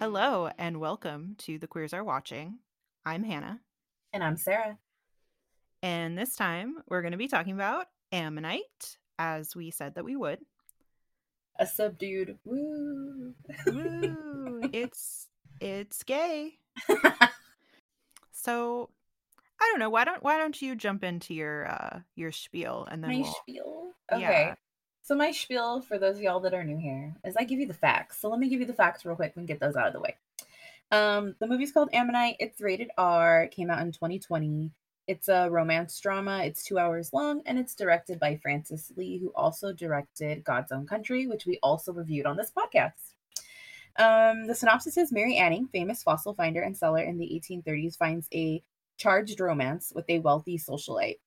Hello and welcome to The Queers Are Watching. I'm Hannah, And I'm Sara. and this time we're going to be talking about Ammonite, as we said that we would. A subdued woo. Woo! it's it's gay. So I don't know. Why don't why don't you jump into your uh your spiel and then my we'll spiel. Yeah. So my spiel for those of y'all that are new here is I give you the facts. So let me give you the facts real quick and get those out of the way. Um, the movie's called Ammonite. It's rated R. Came out in 2020. It's a romance drama. It's two hours long and it's directed by Francis Lee, who also directed God's Own Country, which we also reviewed on this podcast. Um, the synopsis is Mary Anning, famous fossil finder and seller in the 1830s, finds a charged romance with a wealthy socialite.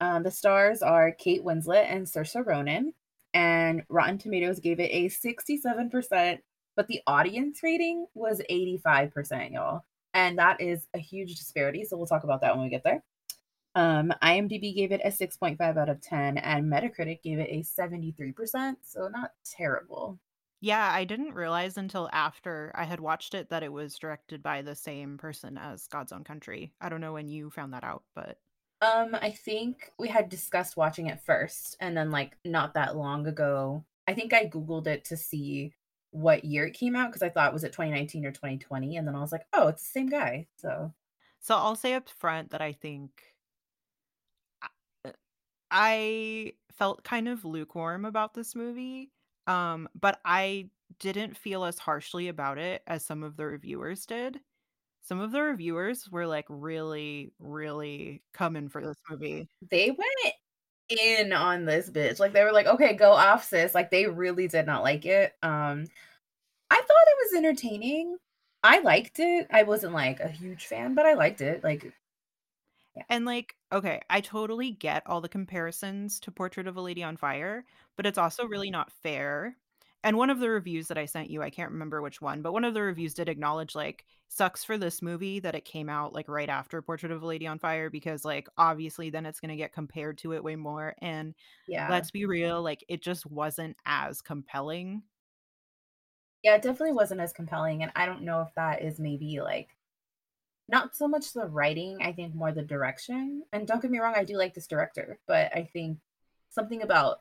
Um, the stars are Kate Winslet and Saoirse Ronan, and Rotten Tomatoes gave it a 67%, but the audience rating was 85%, y'all. And that is a huge disparity. So we'll talk about that when we get there. Um, IMDb gave it a 6.5 out of 10, and Metacritic gave it a 73%. So not terrible. Yeah, I didn't realize until after I had watched it that it was directed by the same person as God's Own Country. I don't know when you found that out, but Um, I think we had discussed watching it first, and then like not that long ago, I think I googled it to see what year it came out because I thought was it 2019 or 2020, and then I was like, oh, it's the same guy. So So I'll say up front that I think I- I felt kind of lukewarm about this movie. Um, but I didn't feel as harshly about it as some of the reviewers did. Some of the reviewers were like really, really coming for this movie. they went in on this bitch. Like they were like, okay, go off, sis. Like they really did not like it. Um, I thought it was entertaining. I liked it. I wasn't like a huge fan, but I liked it. Like And like, okay, I totally get all the comparisons to Portrait of a Lady on Fire, but it's also really not fair. And one of the reviews that I sent you, I can't remember which one, but one of the reviews did acknowledge like sucks for this movie that it came out like right after Portrait of a Lady on Fire because like obviously then it's going to get compared to it way more and yeah, let's be real, like it just wasn't as compelling. yeah, it definitely wasn't as compelling. And I don't know if that is maybe like not so much the writing, I think more the direction. And don't get me wrong, I do like this director, but I think something about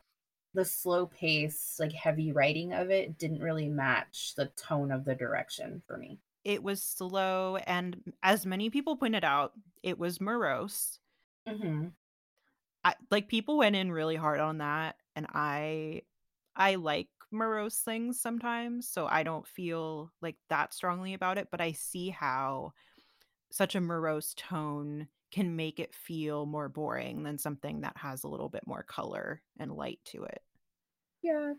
the slow pace, like heavy writing of it didn't really match the tone of the direction for me. It was slow and as many people pointed out, it was morose. Mm-hmm. I like people went in really hard on that and I I like morose things sometimes, so I don't feel like that strongly about it, but I see how such a morose tone can make it feel more boring than something that has a little bit more color and light to it. Yeah.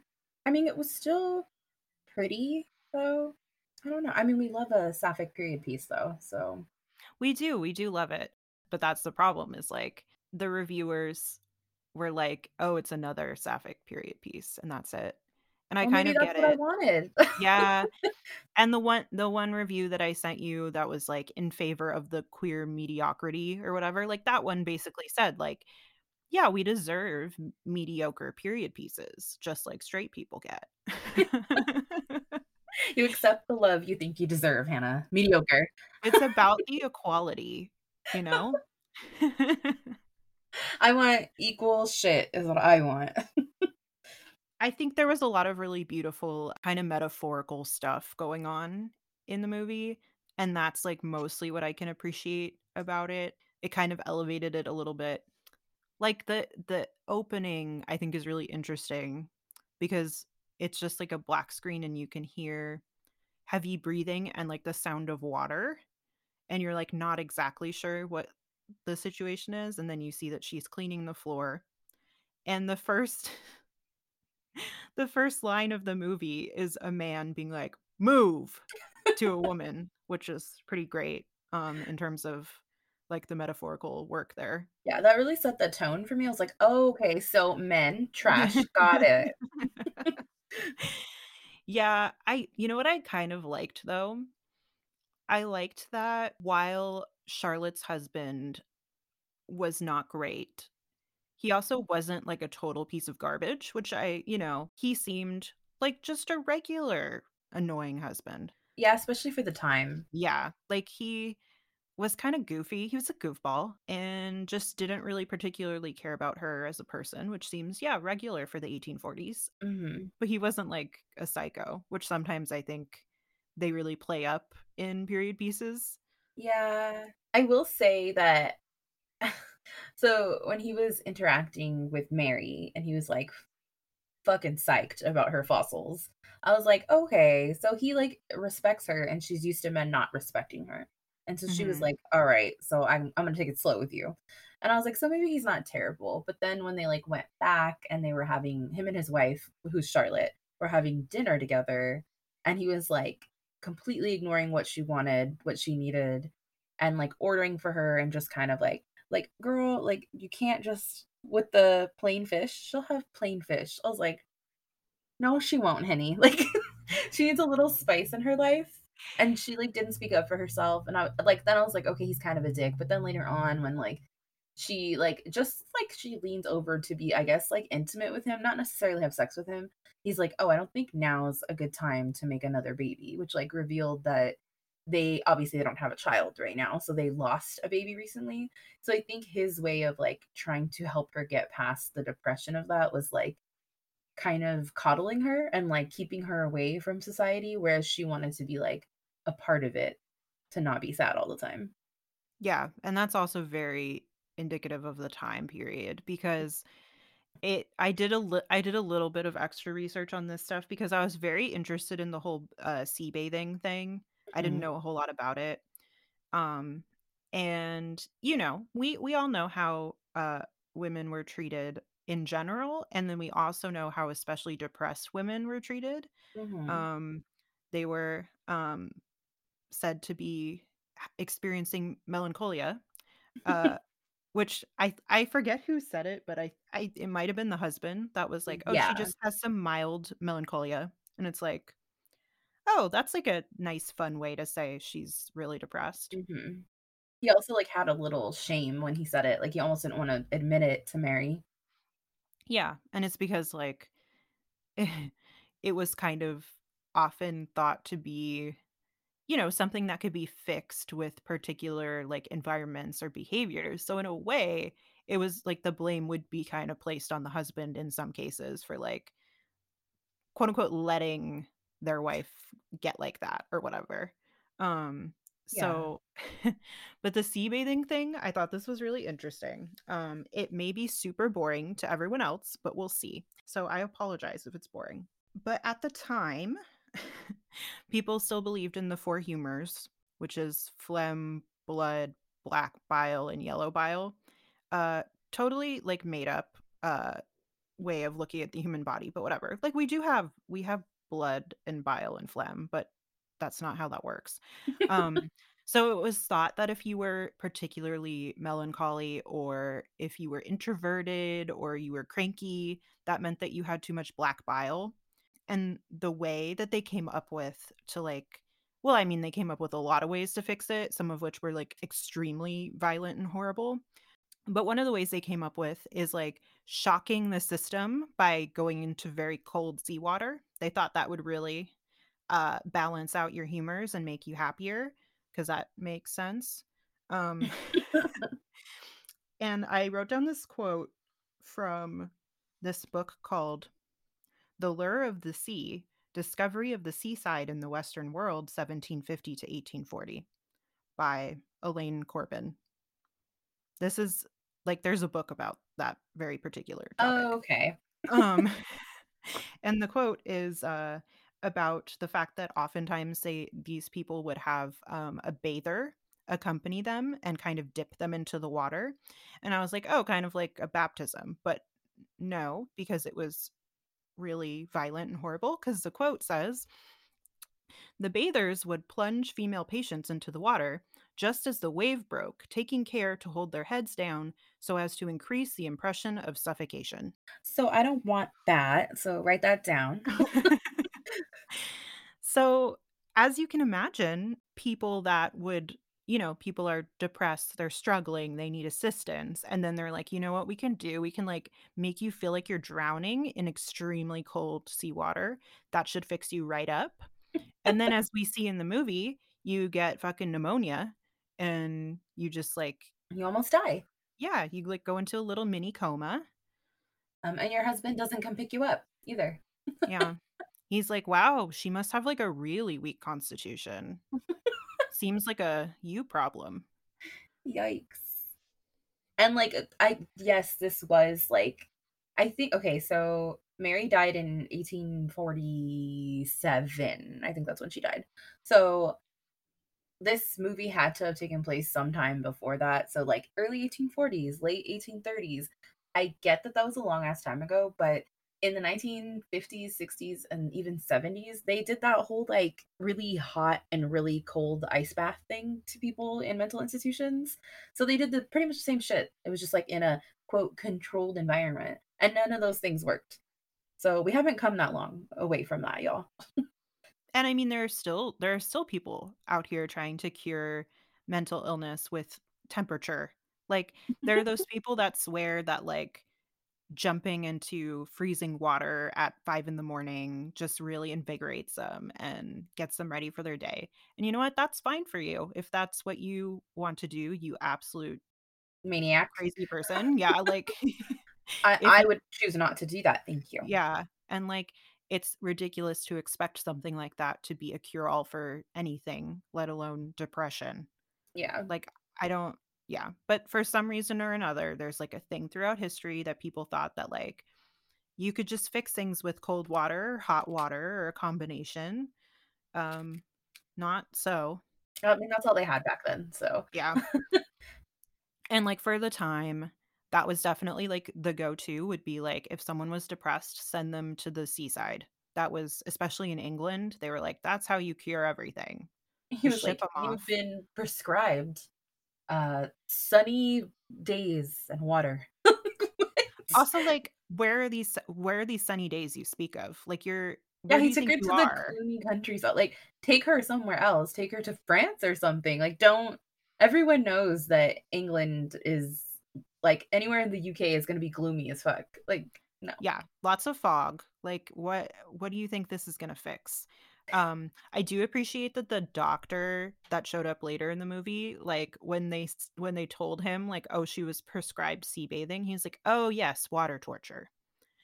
I mean, it was still pretty, though. I don't know. I mean, we love a sapphic period piece, though. So, We do, we do love it. But that's the problem is like the reviewers were like, "Oh, it's another sapphic period piece," and that's it. And I kind of get what I it. wanted. Yeah. And the one the one review that I sent you that was like in favor of the queer mediocrity or whatever, like that one basically said like, yeah, we deserve mediocre period pieces just like straight people get. you accept the love you think you deserve, Hannah. Mediocre. it's about the equality, you know? I want equal shit, is what I want. I think there was a lot of really beautiful kind of metaphorical stuff going on in the movie, and that's like mostly what I can appreciate about it. It kind of elevated it a little bit. Like the the opening I think is really interesting because it's just like a black screen and you can hear heavy breathing and like the sound of water and you're like not exactly sure what the situation is and then you see that she's cleaning the floor and the first the first line of the movie is a man being like move to a woman which is pretty great um in terms of like the metaphorical work there yeah, that really set the tone for me. I was like, oh, okay, so men, trash, got it. yeah i you know what i kind of liked though i liked that while charlotte's husband was not great he also wasn't like a total piece of garbage which i you know he seemed like just a regular annoying husband Yeah, especially for the time. Yeah, like, he was kinda goofy, he was a goofball, and just didn't really particularly care about her as a person, which seems, yeah, regular for the 1840s. Mhm. But he wasn't, like, a psycho, which sometimes I think they really play up in period pieces. Yeah. I will say that so when he was interacting with Mary and he was, like, fucking psyched about her fossils, I was like, "Okay." So he, like, respects her and she's used to men not respecting her. And so she was Mhm. like, "Alright, so I'm I'm gonna take it slow with you." And I was like, "So maybe he's not terrible." But then when they, like, went back and they were having him and his wife, who's Charlotte, were having dinner together, and he was, like, completely ignoring what she wanted, what she needed, and, like, ordering for her and just kind of like like, "Girl, like, you can't just with the plain fish, she'll have plain fish." I was like, "No, she won't, henny Like, she needs a little spice in her life, and she, like, didn't speak up for herself, and I like, then I was like, "Okay, he's kind of a dick." But then later on when, like, she, like just, like, she leans over to be, I guess, like, intimate with him, not necessarily have sex with him, he's like, "Oh, I don't think now's a good time to make another baby," which, like, revealed that they obviously, they don't have a child right now, so they lost a baby recently. So I think his way of, like, trying to help her get past the depression of that was, like, kind of coddling her and, like, keeping her away from society, whereas she wanted to be, like, a part of it, to not be sad all the time. Yeah, and that's also very indicative of the time period because it I did a li I did a little bit of extra research on this stuff because I was very interested in the whole, uh, sea bathing thing. I didn't Mhm. know a whole lot about it. Um, and, you know, we we all know how, uh, women were treated in general, and then we also know how especially depressed women were treated. Mhm. Um, they were, um, said to be experiencing melancholia, uh, which I I forget who said it, but I I it might have been the husband that was like, "Oh, she just has some mild melancholia." And it's like, "Oh, that's like a nice fun way to say she's really depressed." Mhm. He also, like, had a little shame when he said it, like, he almost didn't wanna admit it to Mary. Yeah, and it's because, like, it was kind of often thought to be, you know, something that could be fixed with particular, like, environments or behaviors, so in a way, it was like the blame would be kinda placed on the husband in some cases for, like quote, unquote, "letting" their wife get like that or whatever. Um, Yeah. so but the sea bathing thing, I thought this was really interesting. Um, it may be super boring to everyone else, but we'll see. So I apologize if it's boring. But at the time, people still believed in the 4 humors, which is phlegm, blood, black bile, and yellow bile. Uh, totally, like, made up, uh, way of looking at the human body, but whatever. Like, we do have we have blood and bile and phlegm, but that's not how that works. Um, so it was thought that if you were particularly melancholy or if you were introverted or you were cranky, that meant that you had too much black bile. And the way that they came up with to, like well, I mean, they came up with a lot of ways to fix it, some of which were, like, extremely violent and horrible. But one of the ways they came up with is, like, shocking the system by going into very cold seawater. They thought that would really, uh, balance out your humors and make you happier because that makes sense. Um, and I wrote down this quote from this book called The Lure of the Sea: Discovery of the Seaside in the Western World, 1750 to 1840 by Elaine Corbin. This is like, there's a book about that very particular Oh, okay. Um, and the quote is, uh, about the fact that oftentimes they these people would have, um, a bather accompany them and kind of dip them into the water, and I was like, "Oh, kind of like a baptism," but no, because it was really violent and horrible. Because the quote says "The bathers would plunge female patients into the water just as the wave broke, taking care to hold their heads down so as to increase the impression of suffocation." So, I don't want that, so write that down. So, as you can imagine, people that would you know, people are depressed, they're struggling, they need assistance, and then they're like, "You know what we can do? We can, like, make you feel like you're drowning in extremely cold seawater. That should fix you right up." And then as we see in the movie, you get fucking pneumonia and you just like You almost die. yeah, you like go into a little mini coma. Um, and your husband doesn't come pick you up either. Yeah. He's like, "Wow, she must have like a really weak constitution. Seems like a you problem." Yikes. And like uh, I yes, this was like I think okay, so Mary died in 1847. I think that's when she died. So this movie had to have taken place sometime before that. So like early 1840s, late 1830s. I get that that was a long ass time ago, but in the 1950s, 60s, and even 70s, they did that whole like really hot and really cold ice bath thing to people in mental institutions. So they did the pretty much the same shit. It was just like in a quote controlled environment, and none of those things worked. So we haven't come that long away from that, y'all. And I mean there are still there are still people out here trying to cure mental illness with temperature. Like there are those people that swear that like jumping into freezing water at 5 in the morning just really invigorates them and gets them ready for their day. And you know what? That's fine for you. If that's what you want to do, you absolute Maniac. crazy person. Yeah, like I, I would choose not to do that. Thank you. yeah, and like it's ridiculous to expect something like that to be a cure all for anything, let alone depression. Yeah. Like I don't yeah, but for some reason or another there's like a thing throughout history that people thought that like you could just fix things with cold water, hot water, or a combination. Um, not so. I mean, that's all they had back then. So Yeah. And like for the time, that was definitely like the go-to would be like if someone was depressed, send them to the seaside. That was especially in England, they were like, that's how you cure everything. he was like, you've been prescribed uh sunny days and water. Also, like, where are these where are these sunny days you speak of? Like you're Yeah, he took her to the are? gloomy countryside. Like, take her somewhere else. Take her to France or something. Like, don't. Everyone knows that England is like anywhere in the UK is going to be gloomy as fuck. Like, no. Yeah, lots of fog. Like what what do you think this is going to fix? Um I do appreciate that the doctor that showed up later in the movie, like when they when they told him like oh she was prescribed sea bathing, he was like, "Oh yes, water torture."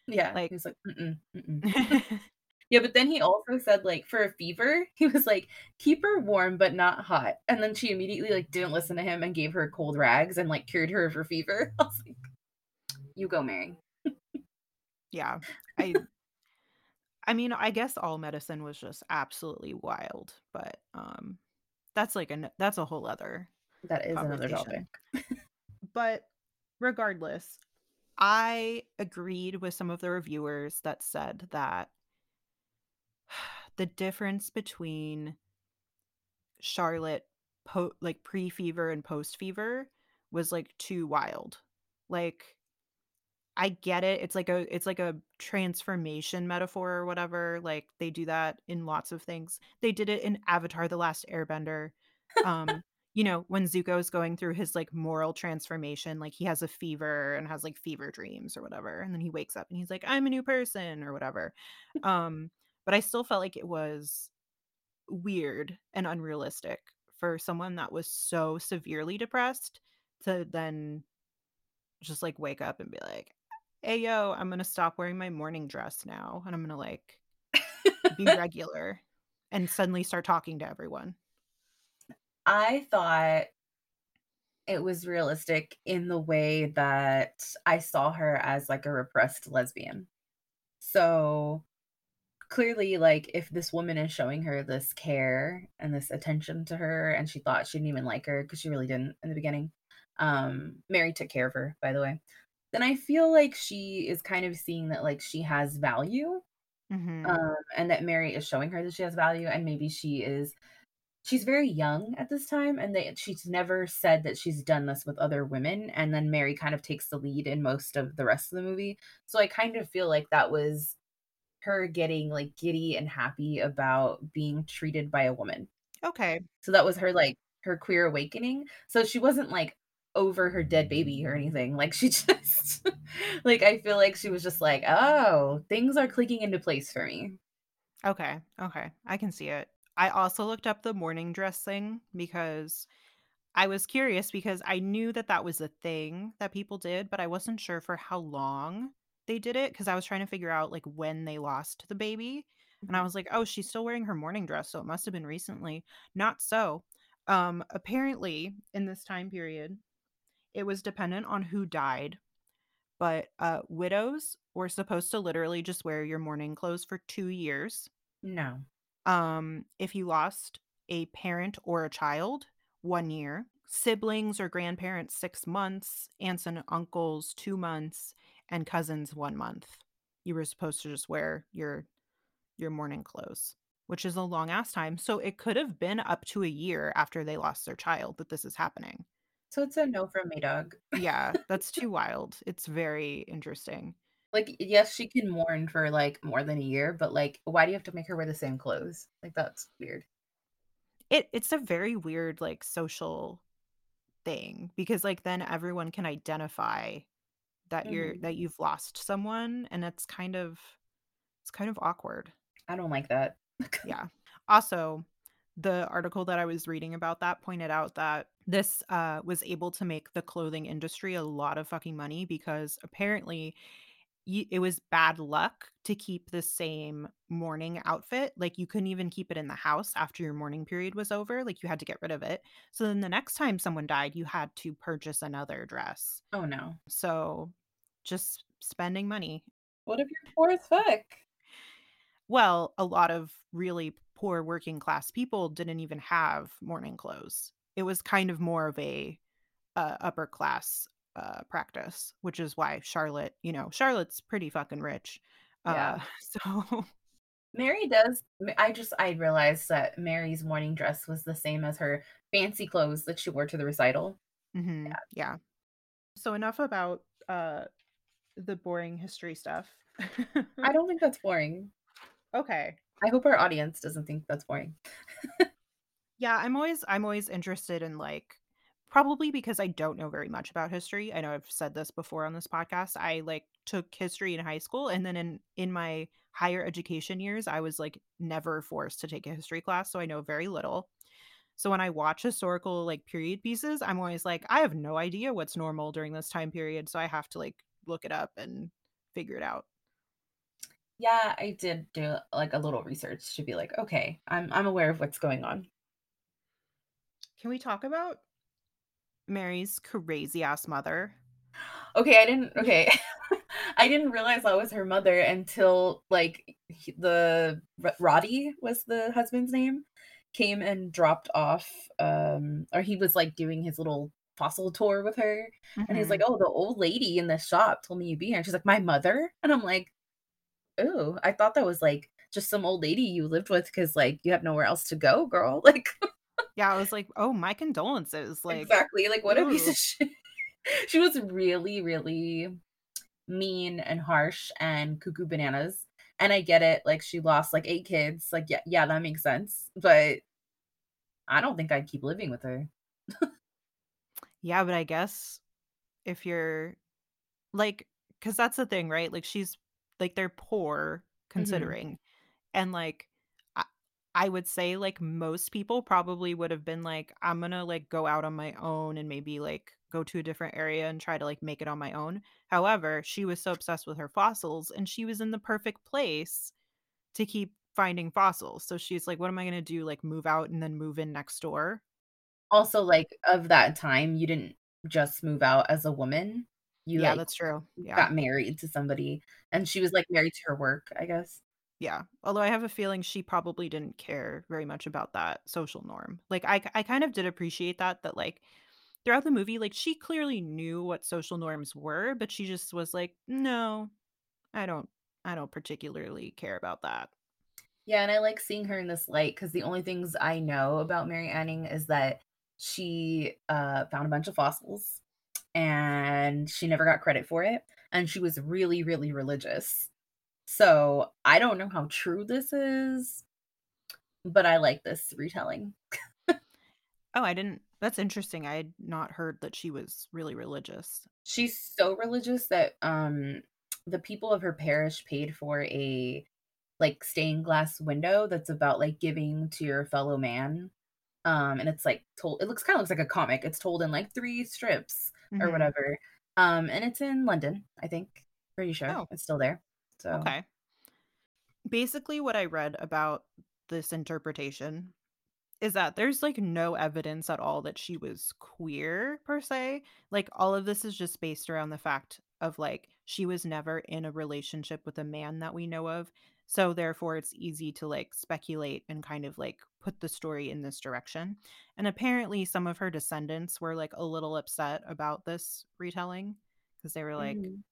Yeah, Like he was like, mm-mm, mm-mm. Yeah, but then he also said like for a fever, he was like, keep her warm but not hot. And then she immediately like didn't listen to him and gave her cold rags and like cured her of her fever. I was like, you go, Mary. yeah. I I mean, I guess all medicine was just absolutely wild, but um that's like a that's a whole other That is another topic. But regardless, I agreed with some of the reviewers that said that the difference between Charlotte po- like pre-fever and post-fever was like too wild. Like I get it. It's like a it's like a transformation metaphor or whatever. Like they do that in lots of things. They did it in Avatar The Last Airbender. Um, you know, when Zuko is going through his like moral transformation, like he has a fever and has like fever dreams or whatever, and then he wakes up and he's like, I'm a new person or whatever. Um, but I still felt like it was weird and unrealistic for someone that was so severely depressed to then just like wake up and be like, hey yo, I'm gonna stop wearing my mourning dress now and I'm gonna like be regular and suddenly start talking to everyone. I thought it was realistic in the way that I saw her as like a repressed lesbian. So clearly, like, if this woman is showing her this care and this attention to her, and she thought she didn't even like her because she really didn't in the beginning, um, Mary took care of her, by the way, then I feel like she is kind of seeing that, like, she has value hmm um, and that Mary is showing her that she has value, and maybe she is she's very young at this time, and they she's never said that she's done this with other women, and then Mary kind of takes the lead in most of the rest of the movie. So I kind of feel like that was her getting like giddy and happy about being treated by a woman. Okay. So that was her like her queer awakening. So she wasn't like over her dead baby or anything. Like she just like I feel like she was just like, "Oh, things are clicking into place for me." Okay. Okay. I can see it. I also looked up the mourning dress thing because I was curious because I knew that that was a thing that people did, but I wasn't sure for how long they did it because I was trying to figure out like when they lost the baby. And I Mhm. was like, "Oh, she's still wearing her mourning dress, so it must have been recently." Not so. Um apparently in this time period, it was dependent on who died, but uh widows were supposed to literally just wear your mourning clothes for 2 years. No. Um, if you lost a parent or a child, 1 year. Siblings or grandparents, 6 months. Aunts and uncles, 2 months. And cousins, 1 month. You were supposed to just wear your your mourning clothes, which is a long ass time. So it could have been up to a year after they lost their child that this is happening. So it's a no from me, dog. Yeah, that's too wild. It's very interesting. Like, yes, she can mourn for, like, more than a year, but, like, why do you have to make her wear the same clothes? Like, that's weird. It it's a very weird, like, social thing because, like, then everyone can identify that you're Mhm. that you've lost someone, and it's kind of it's kind of awkward. I don't like that. Yeah. Also, the article that I was reading about that pointed out that this, uh, was able to make the clothing industry a lot of fucking money because apparently y it was bad luck to keep the same mourning outfit, like, you couldn't even keep it in the house after your mourning period was over, like, you had to get rid of it. So then the next time someone died, you had to purchase another dress. Oh, no. So, just spending money. What if you're poor as fuck? Well, a lot of really poor working class people didn't even have mourning clothes. It was kind of more of a, uh, upper class, uh, practice, which is why Charlotte you know, Charlotte's pretty fucking rich. Yeah. Uh, so Mary does I just I realized that Mary's mourning dress was the same as her fancy clothes that she wore to the recital. Mhm, Yeah. yeah. So enough about, uh, the boring history stuff. I don't think that's boring. Okay. I hope our audience doesn't think that's boring. Yeah, I'm always I'm always interested in, like probably because I don't know very much about history. I know I've said this before on this podcast. I, like, took history in high school, and then in in my higher education years, I was, like, never forced to take a history class, so I know very little. So when I watch historical, like, period pieces, I'm always like, "I have no idea what's normal during this time period," so I have to, like, look it up and figure it out. Yeah, I did do, like, a little research to be like, "Okay, I'm I'm aware of what's going on." Can we talk about Mary's crazy ass mother? Okay, I didn't okay. I didn't realize that was her mother until, like, he the Roddy was the husband's name, came and dropped off, um or he was, like, doing his little fossil tour with her, and he's like, Mhm. "Oh, the old lady in the shop told me you'd be here." And she's like, "My mother?" And I'm like, "Ooh, I thought that was, like, just some old lady you lived with because like, you have nowhere else to go, girl." Like Yeah, I was like, "Oh, my condolences," like, Exactly, like, what a piece of shit. She was really, really mean and harsh and cuckoo bananas, and I get it, like, she lost, like, 8 kids, like, yeah yeah, that makes sense, but I don't think I'd keep living with her. Yeah, but I guess if you're like 'cause that's the thing, right? Like, she's like, they're poor Mhm. considering, and, like, I I would say, like, most people probably would have been like, "I'm gonna, like, go out on my own and maybe, like, go to a different area and try to, like, make it on my own." However, she was so obsessed with her fossils, and she was in the perfect place to keep finding fossils, so she's like, "What am I gonna do, like, move out and then move in next door?" Also, like, of that time, you didn't just move out as a woman. You, Yeah, like, that's true, yeah. got married to somebody, and she was, like, married to her work, I guess. Yeah, although I have a feeling she probably didn't care very much about that social norm. Like, i, I kind of did appreciate that, that, like, throughout the movie, like, she clearly knew what social norms were, but she just was like, "No, I don't I don't particularly care about that." Yeah, and I like seeing her in this light because the only things I know about Mary Anning is that she, uh, found a bunch of fossils, and she never got credit for it, and she was really, really religious. So, I don't know how true this is but I like this retelling. Oh, I didn't that's interesting, I had not heard that she was really religious. She's so religious that, um, the people of her parish paid for a, like stained glass window that's about like giving to your fellow man. Um, and it's like told it looks kind of looks like a comic. It's told in like three strips or Mhm. whatever. Um, and it's in London, I think. Pretty sure Oh, it's still there. So okay. Basically, what I read about this interpretation is that there's like no evidence at all that she was queer per se. Like all of this is just based around the fact of like she was never in a relationship with a man that we know of. So therefore it's easy to like speculate and kind of like put the story in this direction. And apparently some of her descendants were like a little upset about this retelling because they were like Mhm.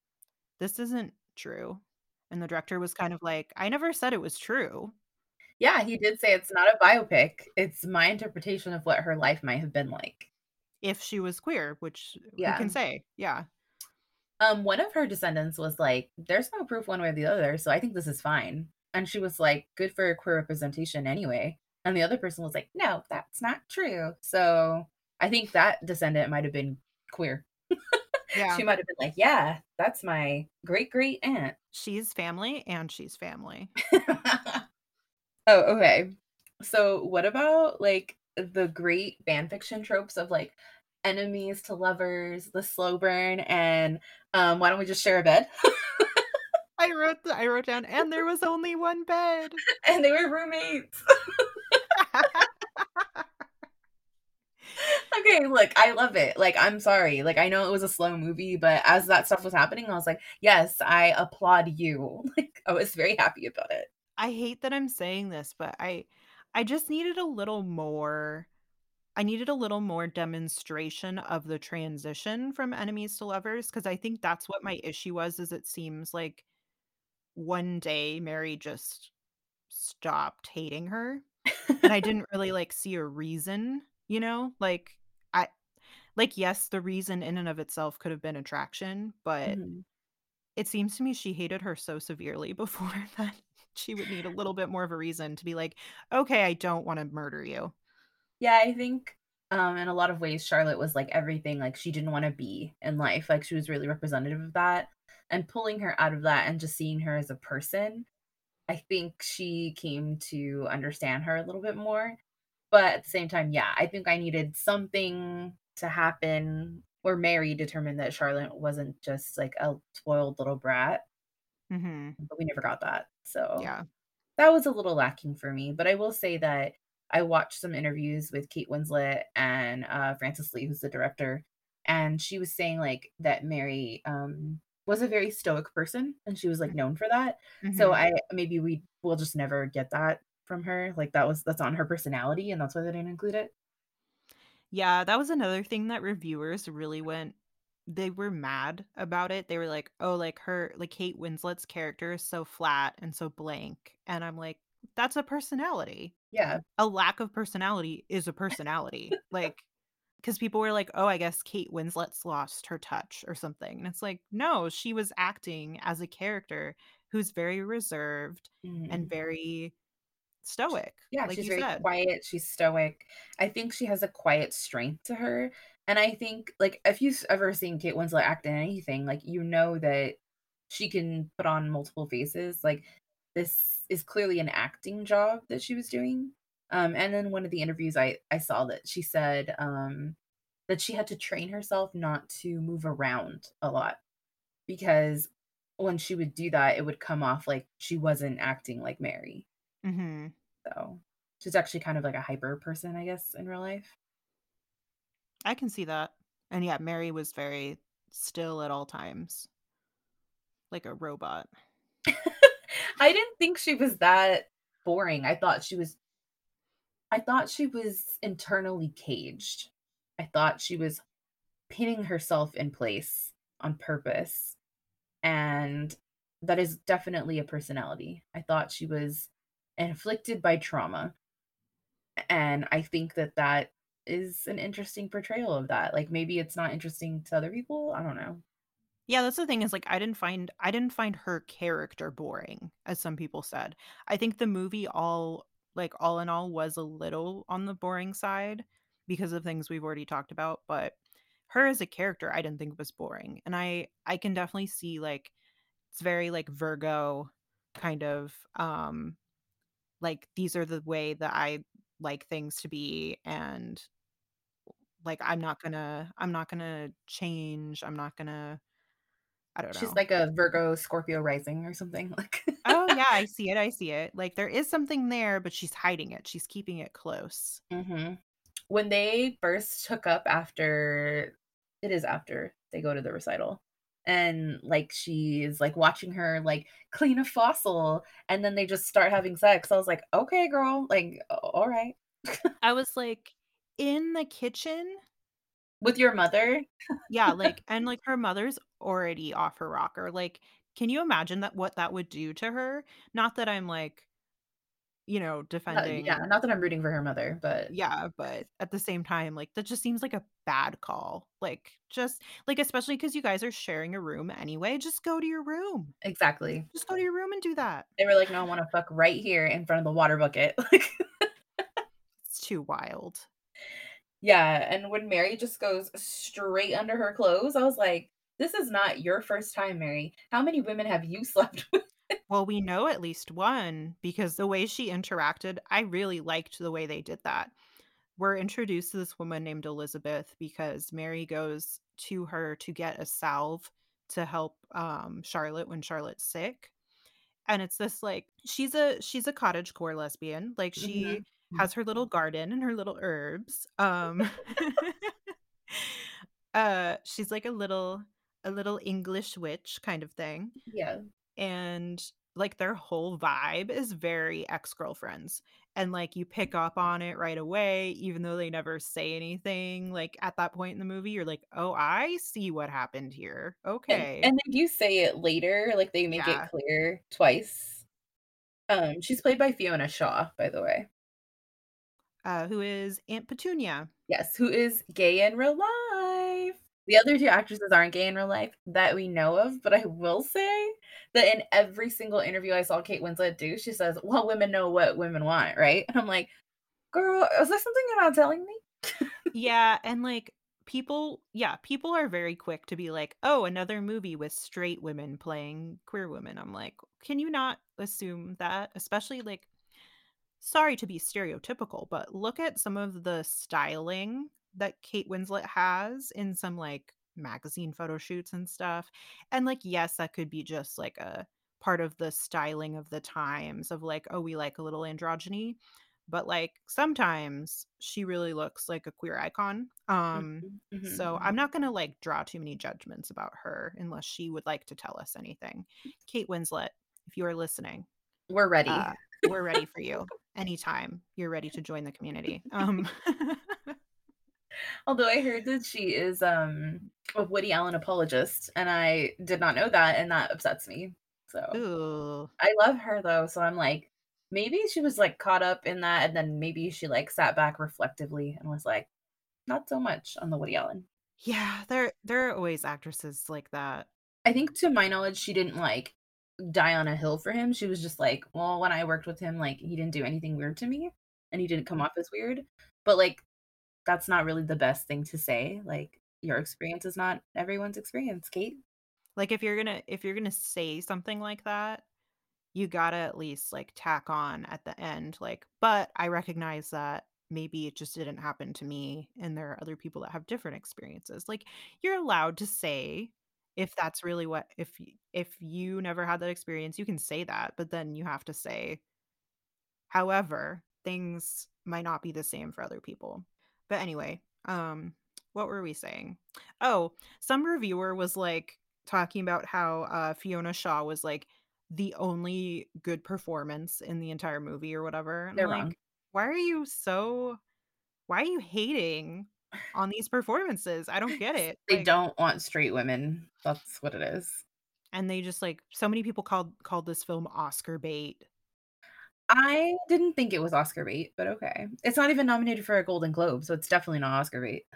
this isn't true. And the director was kind of like I never said it was true. yeah, he did say it's not a biopic. It's my interpretation of what her life might have been like. If she was queer, which who can say? Yeah. Um, one of her descendants was like, "There's no proof one way or the other, so I think this is fine." And she was like, "Good for queer representation anyway." And the other person was like, "No, that's not true." So I think that descendant might have been queer. Yeah. She might have been like, "Yeah, that's my great great aunt." She's family and she's family. oh, okay. So what about like the great fan fiction tropes of like enemies to lovers, the slow burn, and um, why don't we just share a bed? I wrote th- I wrote down and there was only one bed. and they were roommates. okay, look, I love it. Like, I'm sorry. Like, I know it was a slow movie, but as that stuff was happening, I was like, yes, I applaud you. Like, I was very happy about it. I hate that I'm saying this, but I I just needed a little more I needed a little more demonstration of the transition from enemies to lovers because I think that's what my issue was is it seems like one day Mary just stopped hating her and I didn't really like see a reason, you know? Like I like yes, the reason in and of itself could have been attraction, but Mhm. it seems to me she hated her so severely before that she would need a little bit more of a reason to be like, "Okay, I don't wanna murder you." Yeah, I think um, in a lot of ways, Charlotte was like everything like she didn't want to be in life. Like, she was really representative of that. And pulling her out of that and just seeing her as a person, I think she came to understand her a little bit more. But at the same time, yeah, I think I needed something to happen where Mary determined that Charlotte wasn't just like a spoiled little brat, Mm-hmm. but we never got that. So Yeah. that was a little lacking for me. But I will say that I watched some interviews with Kate Winslet and uh, Francis Lee, who's the director, and she was saying like that Mary um, was a very stoic person, and she was like known for that. So Mhm. I maybe we will just never get that from her. Like that was that's on her personality, and that's why they didn't include it. Yeah, that was another thing that reviewers really went they were mad about it. They were like, "Oh, like her like Kate Winslet's character is so flat and so blank." And I'm like, "That's a personality. Yeah, A lack of personality is a personality." Like because people were like, "Oh, I guess Kate Winslet's lost her touch or something." And it's like, "No, she was acting as a character who's very reserved and mhm. very stoic, Yeah, like she's very said." quiet, she's stoic. I think she has a quiet strength to her, and I think, like, if you've ever seen Kate Winslet act in anything, like, you know that she can put on multiple faces, like, this is clearly an acting job that she was doing, um, and then one of the interviews I I saw that she said, um, that she had to train herself not to move around a lot, because when she would do that, it would come off like she wasn't acting like Mary. Mhm. So, she's actually kind of like a hyper person, I guess, in real life. I can see that. And yeah, Mary was very still at all times, like a robot. I didn't think she was that boring. I thought she was I thought she was internally caged. I thought she was pinning herself in place on purpose, and that is definitely a personality. I thought she was inflicted by trauma, and I think that that is an interesting portrayal of that. Like, maybe it's not interesting to other people, I don't know. Yeah, that's the thing is like I didn't find I didn't find her character boring, as some people said. I think the movie all like all in all was a little on the boring side because of things we've already talked about, but her as a character I didn't think was boring. And I I can definitely see like it's very like Virgo kind of um like these are the way that I like things to be and like I'm not gonna I'm not gonna change. I'm not gonna I don't She's like a Virgo Scorpio rising or something like Oh yeah, I see it. I see it. Like there is something there, but she's hiding it. She's keeping it close. Mhm. When they first hook up after it is after they go to the recital, and, like, she's, like, watching her, like, clean a fossil, and then they just start having sex, I was like, "Okay, girl, like, alright." I was like, in the kitchen? With your mother? Yeah, like and, like, her mother's already off her rocker, like, can you imagine that what that would do to her? Not that I'm, like, you know, Uh, yeah, not that I'm rooting for her mother, but Yeah, but at the same time, like, that just seems like a bad call. Like, just like, especially because you guys are sharing a room anyway, just go to your room. Exactly. Just go to your room and do that. They were like, "No, I wanna fuck right here in front of the water bucket." Like It's too wild. Yeah, and when Mary just goes straight under her clothes, I was like, "This is not your first time, Mary. How many women have you slept with?" Well, we know at least one because the way she interacted, I really liked the way they did that. We're introduced to this woman named Elizabeth because Mary goes to her to get a salve to help, um, Charlotte when Charlotte's sick, and it's this, like she's a she's a cottage core lesbian, like, she Mhm. Has her little garden and her little herbs, um uh, she's like a little a little English witch kind of thing. Yeah. And, like, their whole vibe is very ex-girlfriends, and, like, you pick up on it right away, even though they never say anything, like, at that point in the movie, you're like, "Oh, I see what happened here. Okay." and they do say it later, like, they make it clear twice. Um, she's played by Fiona Shaw, by the way. Uh, who is Aunt Petunia. Yes, who is gay in real life. The other 2 actresses aren't gay in real life that we know of, but I will say that in every single interview I saw Kate Winslet do, she says, "Well, women know what women want," right? And I'm like, "Girl, is there something you're not telling me?" Yeah, and, like, people yeah, people are very quick to be like, "Oh, another movie with straight women playing queer women." I'm like, "Can you not assume that?" Especially, like sorry to be stereotypical, but look at some of the styling that Kate Winslet has in some, like, magazine photo shoots and stuff, and, like, yes, that could be just, like, a part of the styling of the times of, like, "Oh, we like a little androgyny," but, like, sometimes she really looks like a queer icon, um, Mhm, mhm, so I'm mhm. not gonna, like, draw too many judgments about her unless she would like to tell us anything. Kate Winslet, if you are listening, We're ready. uh, we're ready for you anytime you're ready to join the community. Um Although I heard that she is, um, a Woody Allen apologist, and I did not know that, and that upsets me. So, Ooh. I love her though, so I'm like, maybe she was, like, caught up in that, and then maybe she, like, sat back reflectively and was like, "Not so much on the Woody Allen." Yeah, there there are always actresses like that. I think to my knowledge, she didn't, like, die on a hill for him, she was just like, "Well, when I worked with him, like, he didn't do anything weird to me, and he didn't come Mm. off as weird." But, like, that's not really the best thing to say, like, your experience is not everyone's experience, Kate. Like, if you're gonna if you're gonna say something like that, you gotta at least, like, tack on at the end, like, "But I recognize that maybe it just didn't happen to me, and there are other people that have different experiences." Like, you're allowed to say if that's really what if if you never had that experience, you can say that, but then you have to say However, things might not be the same for other people. But anyway, um, what were we saying? Oh, some reviewer was, like, talking about how, uh, Fiona Shaw was, like, the only good performance in the entire movie or whatever, and They're wrong. like, "Why are you so why are you hating on these performances? I don't get it." They Like don't want straight women, that's what it is. and they just, like so many people called called this film Oscar bait. I didn't think it was Oscar bait, but okay. It's not even nominated for a Golden Globe, so it's definitely not Oscar bait.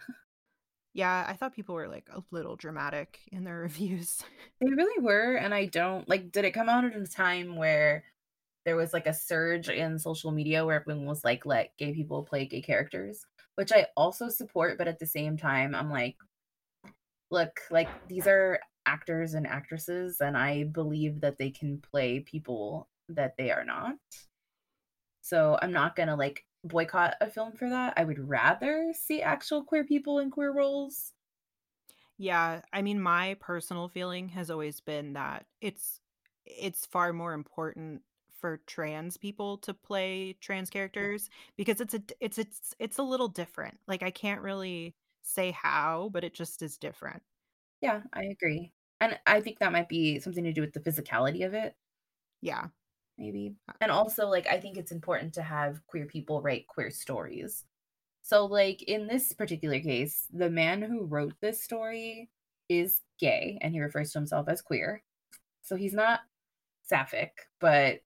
Yeah, I thought people were, like, a little dramatic in their reviews. They really were, and I don't like, did it come out at a time where there was, like, a surge in social media where everyone was like, "Let gay people play gay characters," which I also support, but at the same time, I'm like, "Look, like, these are actors and actresses, and I believe that they can play people that they are not. So I'm not gonna like boycott a film for that. I would rather see actual queer people in queer roles. Yeah, I mean, my personal feeling has always been that it's it's far more important for trans people to play trans characters because it's a it's it's it's a little different. Like, I can't really say how, but it just is different. Yeah, I agree. And I think that might be something to do with the physicality of it, Yeah. maybe. Uh, And also, like, I think it's important to have queer people write queer stories. So, like, in this particular case, the man who wrote this story is gay and he refers to himself as queer. So he's not sapphic, but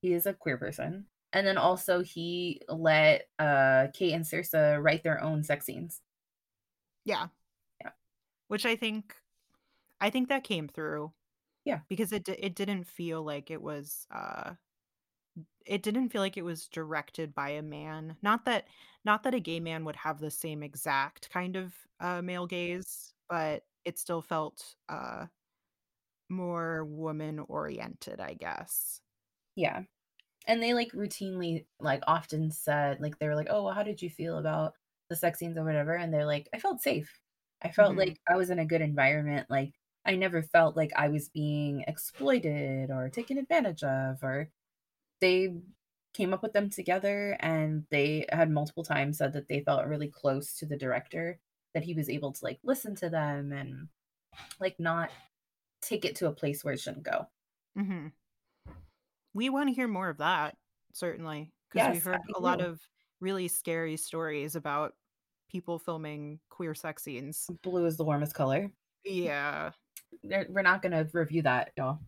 he is a queer person. And then also he let uh Kate and Saoirse write their own sex scenes. Yeah, Yeah. which I think I think that came through Yeah. because it it didn't feel like it was, uh it didn't feel like it was directed by a man. Not that not that a gay man would have the same exact kind of, uh, male gaze, but it still felt, uh, more woman-oriented, I guess. Yeah. And they like routinely like often said like they were like, "Oh, well, how did you feel about the sex scenes or whatever?" And they're like, "I felt safe. I felt Mhm. like I was in a good environment. Like I never felt like I was being exploited or taken advantage of or they came up with them together and they had multiple times said that they felt really close to the director that he was able to like listen to them and like not take it to a place where it shouldn't go. Mhm. We wanna hear more of that, certainly, because 'cause we've heard a lot of really scary stories about people filming queer sex scenes. Blue is the warmest color. Yeah, We're not going to review that, y'all.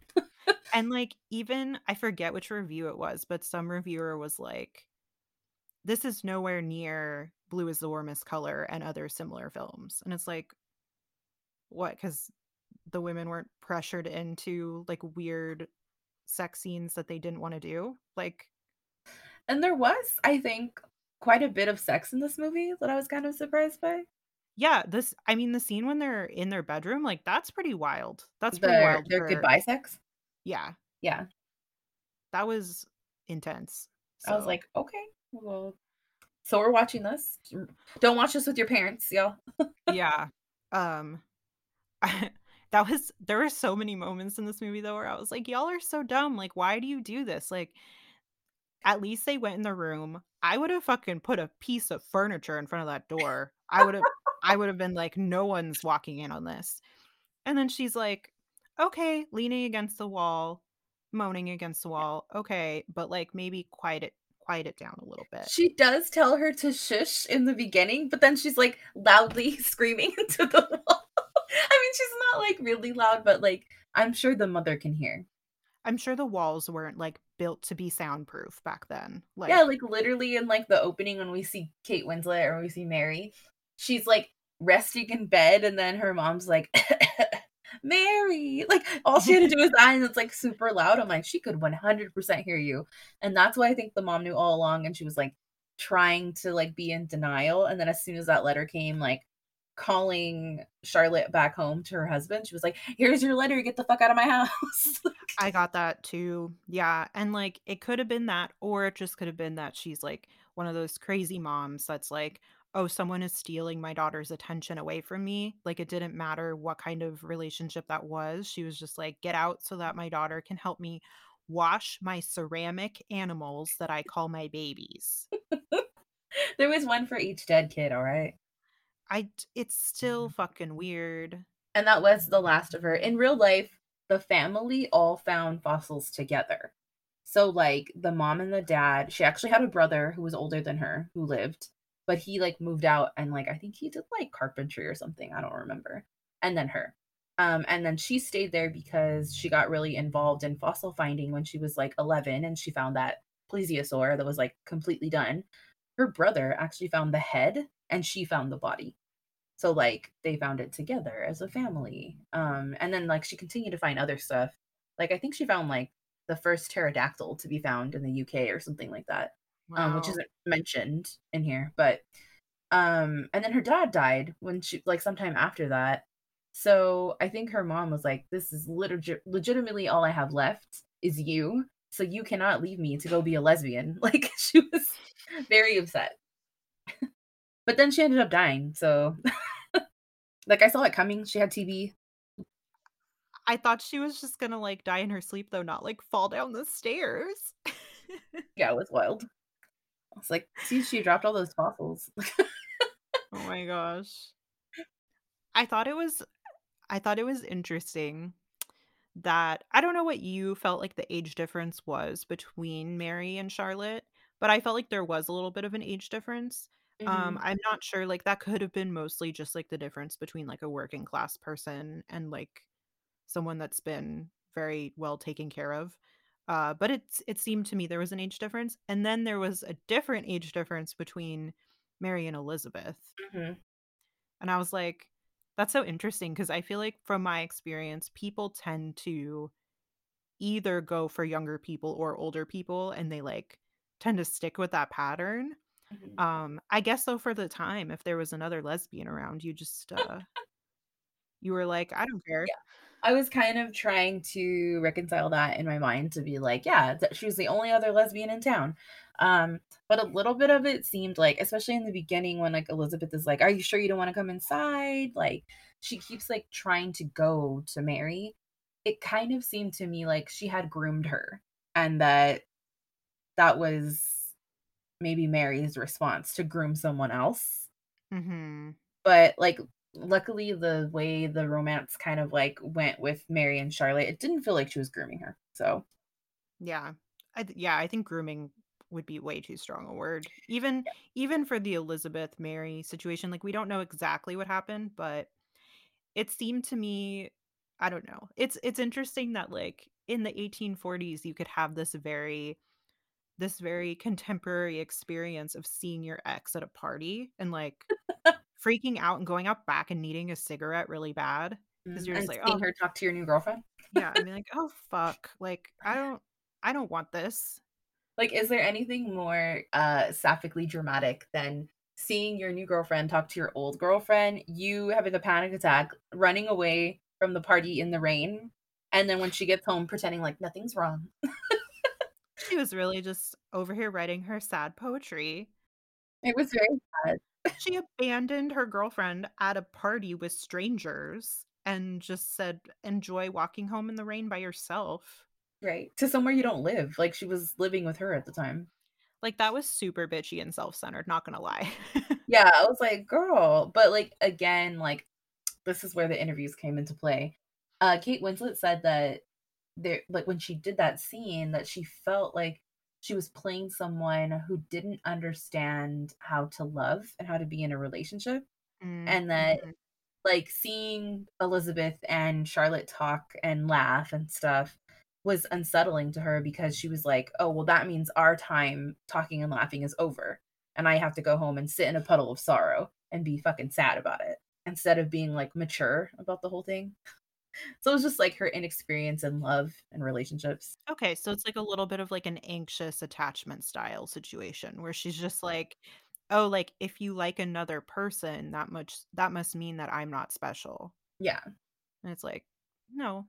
and, like, even I forget which review it was, but some reviewer was like, "This is nowhere near Blue is the Warmest Color and other similar films," and it's like, "What? Because the women weren't pressured into, like, weird sex scenes that they didn't wanna do?" Like And there was, I think, quite a bit of sex in this movie that I was kind of surprised by. Yeah, this I mean, the scene when they're in their bedroom, like, that's pretty wild. That's pretty Their wild their for goodbye sex. yeah, Yeah. that was intense. I was like, okay, well, so we're watching this. Don't watch this with your parents, y'all. yeah, um, that was there were so many moments in this movie, though, where I was like, "Y'all are so dumb, like, why do you do this?" Like, at least they went in the room. I would've fucking put a piece of furniture in front of that door. I would've I would've been like, "No one's walking in on this." And then she's like, "Okay," leaning against the wall, moaning against the wall, "Okay, but, like, maybe quiet it quiet it down a little bit." She does tell her to shush in the beginning, but then she's like loudly screaming into the wall. I mean, she's not like really loud, but like I'm sure the mother can hear. I'm sure the walls weren't, like, built to be soundproof back then, Like Yeah, like literally in like the opening when we see Kate Winslet or we see Mary, she's like resting in bed and then her mom's like Mary. Like all she had to do was die and it's like super loud. I'm like, she could 100% hear you. And that's why I think the mom knew all along and she was like trying to like be in denial. And then as soon as that letter came, like calling Charlotte back home to her husband, she was like, Here's your letter, get the fuck out of my house. I got that too. Yeah, and, like, it could have been that, or it just could have been that she's, like, one of those crazy moms that's like, "Oh, someone is stealing my daughter's attention away from me." Like, it didn't matter what kind of relationship that was. She was just like, "Get out so that my daughter can help me wash my ceramic animals that I call my babies." there was one for each dead kid, all right? I it's still fucking weird. And that was the last of her. In real life, the family all found fossils together. So, like, the mom and the dad, she actually had a brother who was older than her who lived, but he, like, moved out and, like, I think he did, like, carpentry or something. I don't remember. And then her. Um, and then she stayed there because she got really involved in fossil finding when she was, like, 11 and she found that plesiosaur that was, like, completely done. Her brother actually found the head and she found the body. So like they found it together as a family. Um and then like she continued to find other stuff. Like I think she found like the first pterodactyl to be found in the UK or something like that. Um which isn't mentioned in here, but um and then her dad died when she like sometime after that So I think her mom was like, "This is legit- legitimately all I have left is you. So you cannot leave me to go be a lesbian." Like she was very upset. But then she ended up dying. So like I saw it coming. She had TB. I thought she was just gonna like die in her sleep though, not like fall down the stairs. yeah, it was wild. I was like, see, she dropped all those fossils. oh my gosh. I thought it was I thought it was interesting that I don't know what you felt like the age difference was between Mary and Charlotte, but I felt like there was a little bit of an age difference. Um, Mhm. I'm not sure like that could have been mostly just like the difference between like a working class person and like someone that's been very well taken care of. Uh, but it's it seemed to me there was an age difference, and then there was a different age difference between Mary and Elizabeth. Mhm. And I was like, that's so interesting because I feel like from my experience, people tend to either go for younger people or older people, and they like tend to stick with that pattern. Mhm. Um, I guess so for the time, if there was another lesbian around, you just uh you were like, I don't care. Yeah. I was kind of trying to reconcile that in my mind to be like, yeah, that she was the only other lesbian in town. Um, but a little bit of it seemed like, especially in the beginning when like Elizabeth is like, Are you sure you don't want to come inside? Like she keeps like trying to go to Mary. It kind of seemed to me like she had groomed her and that that was maybe Mary's response to groom someone else. Mhm. But like luckily the way the romance kind of like went with Mary and Charlotte, it didn't feel like she was grooming her. So Yeah. I th yeah, I think grooming would be way too strong a word. Even even for the Elizabeth Mary situation, like we don't know exactly what happened, but it seemed to me I don't know. It's it's interesting that like in the 1840s you could have this very this very contemporary experience of seeing your ex at a party and like freaking out and going out back and needing a cigarette really bad because mm, you're just and like, seeing "Oh, her talk to your new girlfriend. yeah." I mean like, "Oh fuck." Like I don't I don't want this. Like, is there anything more uh sappically dramatic than seeing your new girlfriend talk to your old girlfriend, you having a panic attack, running away from the party in the rain, and then when she gets home pretending like nothing's wrong? She was really just over here writing her sad poetry. It was very sad. She abandoned her girlfriend at a party with strangers and just said, "Enjoy walking home in the rain by yourself." Right. To somewhere you don't live. Like she was living with her at the time. Like, that was super bitchy and self-centered, not gonna lie. Yeah, I was like, girl. But like again, like this is where the interviews came into play. Uh Kate Winslet said that there like when she did that scene that she felt like she was playing someone who didn't understand how to love and how to be in a relationship Mm, and that mhm. like seeing Elizabeth and Charlotte talk and laugh and stuff was unsettling to her because she was like, "Oh, well that means our time talking and laughing is over and I have to go home and sit in a puddle of sorrow and be fucking sad about it." Instead of being like mature about the whole thing. So it was just like her inexperience in love and relationships. Okay, so it's like a little bit of like an anxious attachment style situation where she's just like, "Oh, like, if you like another person that much that must mean that I'm not special." Yeah. And it's like, "No."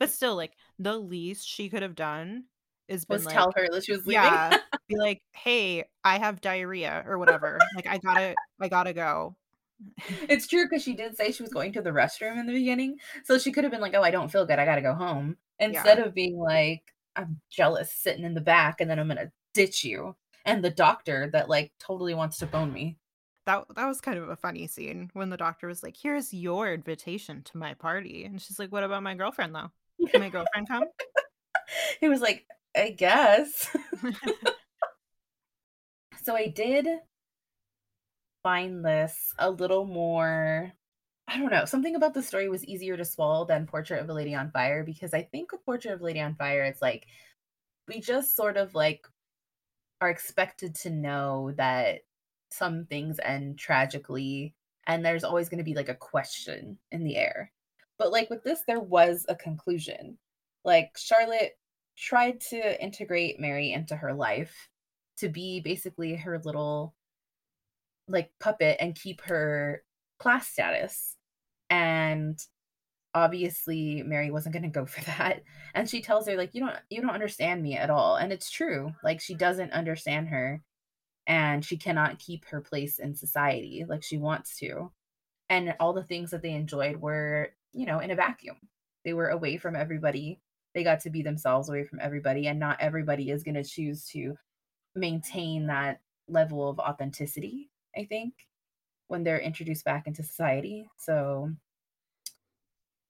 But still, like, the least she could have done is been Was tell her that she was leaving. yeah, be like, "Hey, I have diarrhea," or whatever. Like, "I gotta I gotta go." It's true because she did say she was going to the restroom in the beginning, so she could have been like, "Oh, I don't feel good, I gotta go home," instead Yeah. of being like, "I'm jealous sitting in the back, and then I'm gonna ditch you," and the doctor that, like, totally wants to bone me. That that was kind of a funny scene when the doctor was like, "Here's your invitation to my party." And she's like, "What about my girlfriend, though? Can my girlfriend come?" He was like, "I guess." So I did find this a little more I don't know, something about the story was easier to swallow than Portrait of a Lady on Fire because I think with Portrait of a Lady on Fire, it's like we just sort of like are expected to know that some things end tragically and there's always going to be like a question in the air. But like with this, there was a conclusion. Like Charlotte tried to integrate Mary into her life to be basically her little like puppet and keep her class status And obviously Mary wasn't going to go for that. And she tells her like you don't you don't understand me at all. And it's true. Like she doesn't understand her and she cannot keep her place in society like she wants to. And all the things that they enjoyed were, you know, in a vacuum. They were away from everybody. They got to be themselves away from everybody and not everybody is going to choose to maintain that level of authenticity, I think, when they're introduced back into society. So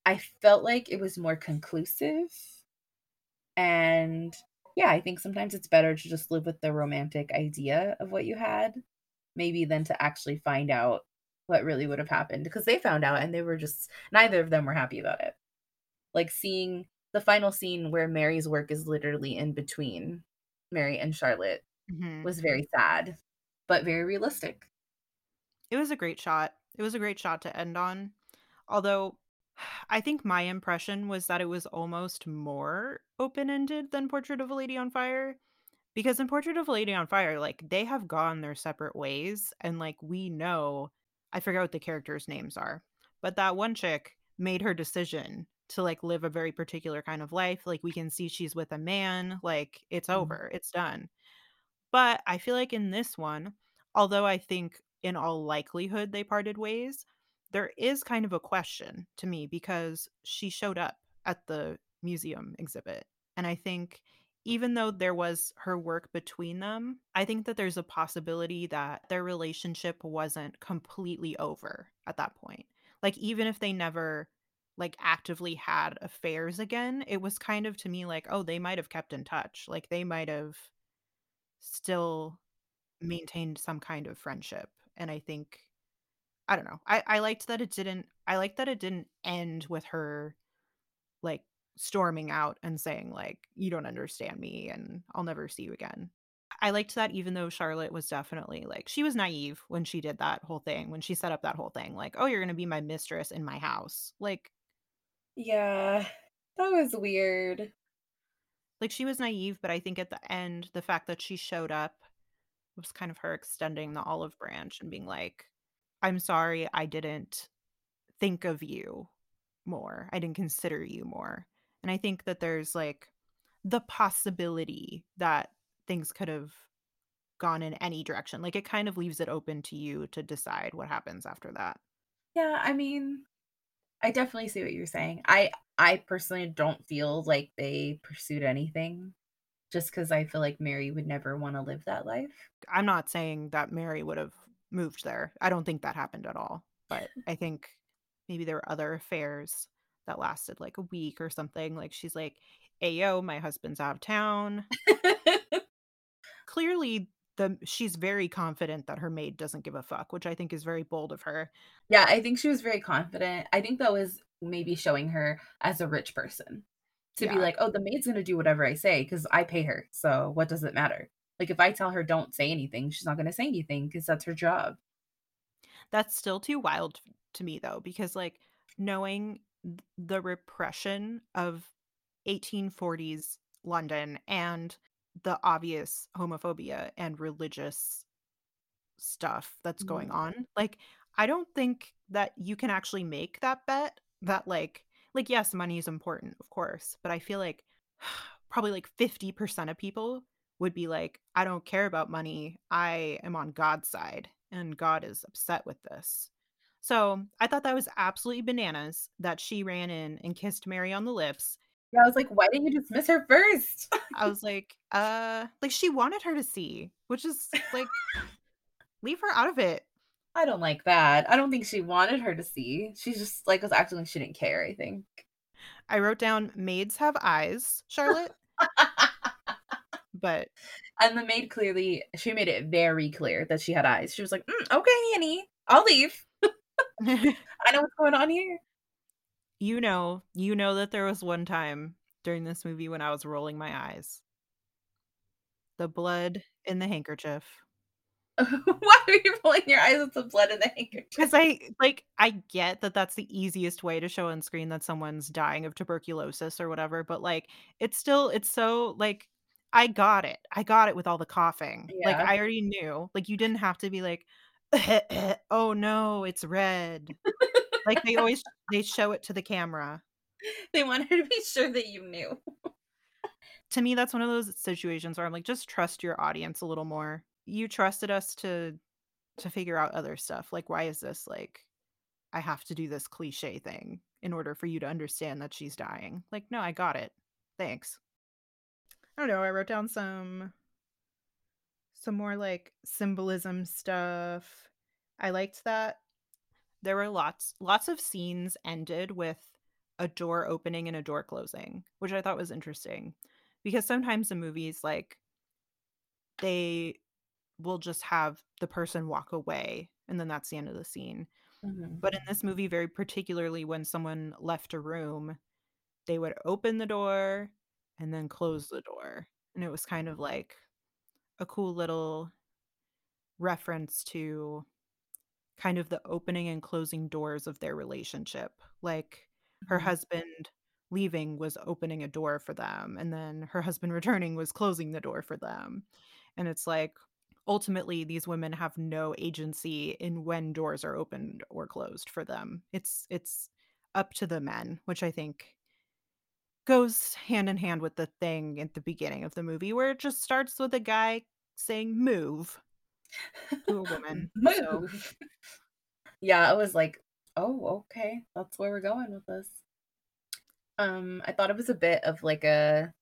I felt like it was more conclusive. And yeah, I think sometimes it's better to just live with the romantic idea of what you had, maybe than to actually find out what really would have happened because they found out and they were just neither of them were happy about it. Like seeing the final scene where Mary's work is literally in between Mary and Charlotte Mhm. was very sad, but very realistic. It was a great shot. It was a great shot to end on. Although I think my impression was that it was almost more open-ended than Portrait of a Lady on Fire. Because in Portrait of a Lady on Fire, like, they have gone their separate ways, and, like, we know I forget what the characters' names are, but that one chick made her decision to, like, live a very particular kind of life, like, we can see she's with a man, like, it's Mhm. over, it's done. But I feel like in this one, although I think in all likelihood they parted ways, there is kind of a question to me because she showed up at the museum exhibit. And I think even though there was her work between them, I think that there's a possibility that their relationship wasn't completely over at that point. Like even if they never like actively had affairs again, it was kind of to me like, oh, they might have kept in touch. Like they might have still maintained some kind of friendship. And I think I don't know. I I liked that it didn't I liked that it didn't end with her, like, storming out and saying, like, "You don't understand me, and I'll never see you again." I liked that even though Charlotte was definitely, like she was naive when she did that whole thing, when she set up that whole thing, like, "Oh, you're gonna be my mistress in my house." Like Yeah, that was weird. like, she was naive, but I think at the end, the fact that she showed up was kind of her extending the olive branch and being like, "I'm sorry I didn't think of you more. I didn't consider you more." And I think that there's, like, the possibility that things could have gone in any direction. Like, it kind of leaves it open to you to decide what happens after that. Yeah, I mean, I definitely see what you're saying. I I personally don't feel like they pursued anything just because I feel like Mary would never wanna live that life. I'm not saying that Mary would have moved there. I don't think that happened at all. But I think maybe there were other affairs that lasted like a week or something. Like she's like, "Ayo, my husband's out of town." Clearly, the she's very confident that her maid doesn't give a fuck, which I think is very bold of her. Yeah, I think she was very confident. I think that was maybe showing her as a rich person to be like, "Oh, the maid's gonna do whatever I say because I pay her, so what does it matter?" Like, if I tell her don't say anything, she's not gonna say anything because that's her job. That's still too wild to me though, because like knowing the repression of 1840s London and the obvious homophobia and religious stuff that's going Mhm. on. Like, I don't think that you can actually make that bet that like like yes, money is important, of course, but I feel like probably like 50% of people would be like, I don't care about money. I am on God's side and God is upset with this. So, I thought that was absolutely bananas that she ran in and kissed Mary on the lips. Yeah, I was like, "Why didn't you dismiss her first? I was like, uh, like she wanted her to see, which is like leave her out of it. I don't like that. I don't think she wanted her to see. She just, like, was acting like she didn't care, I think. I wrote down maids have eyes, Charlotte, but And the maid clearly she made it very clear that she had eyes. She was like, "Mm, okay, Annie, I'll leave. I know what's going on here." you know, you know that there was one time during this movie when I was rolling my eyes. The blood in the handkerchief. Why are you rolling your eyes with the blood in the handkerchief? Because I like I get that that's the easiest way to show on screen that someone's dying of tuberculosis or whatever, but like it's still it's so like I got it. I got it with all the coughing. Like I already knew. Like you didn't have to be like, oh no, it's red. Like, they always they show it to the camera. They wanted to be sure that you knew. To me, that's one of those situations where I'm like, "Just trust your audience a little more. You trusted us to to figure out other stuff. Like, why is this, like, I have to do this cliché thing in order for you to understand that she's dying?" Like, "No, I got it. Thanks." I don't know, I wrote down some some more, like, symbolism stuff. I liked that there were lots lots of scenes ended with a door opening and a door closing, which I thought was interesting, because sometimes the movies, like they will just have the person walk away, and then that's the end of the scene. Mhm. But in this movie, very particularly when someone left a room, they would open the door and then close the door, and it was kind of like a cool little reference to kind of the opening and closing doors of their relationship. Like, her Mhm. husband leaving was opening a door for them, and then her husband returning was closing the door for them. And it's like, ultimately, these women have no agency in when doors are opened or closed for them. It's it's up to the men, which I think goes hand in hand with the thing at the beginning of the movie where it just starts with a guy saying "move" to a woman. So Move. Yeah, I was like, "Oh, okay. That's where we're going with this." Um, I thought it was a bit of like a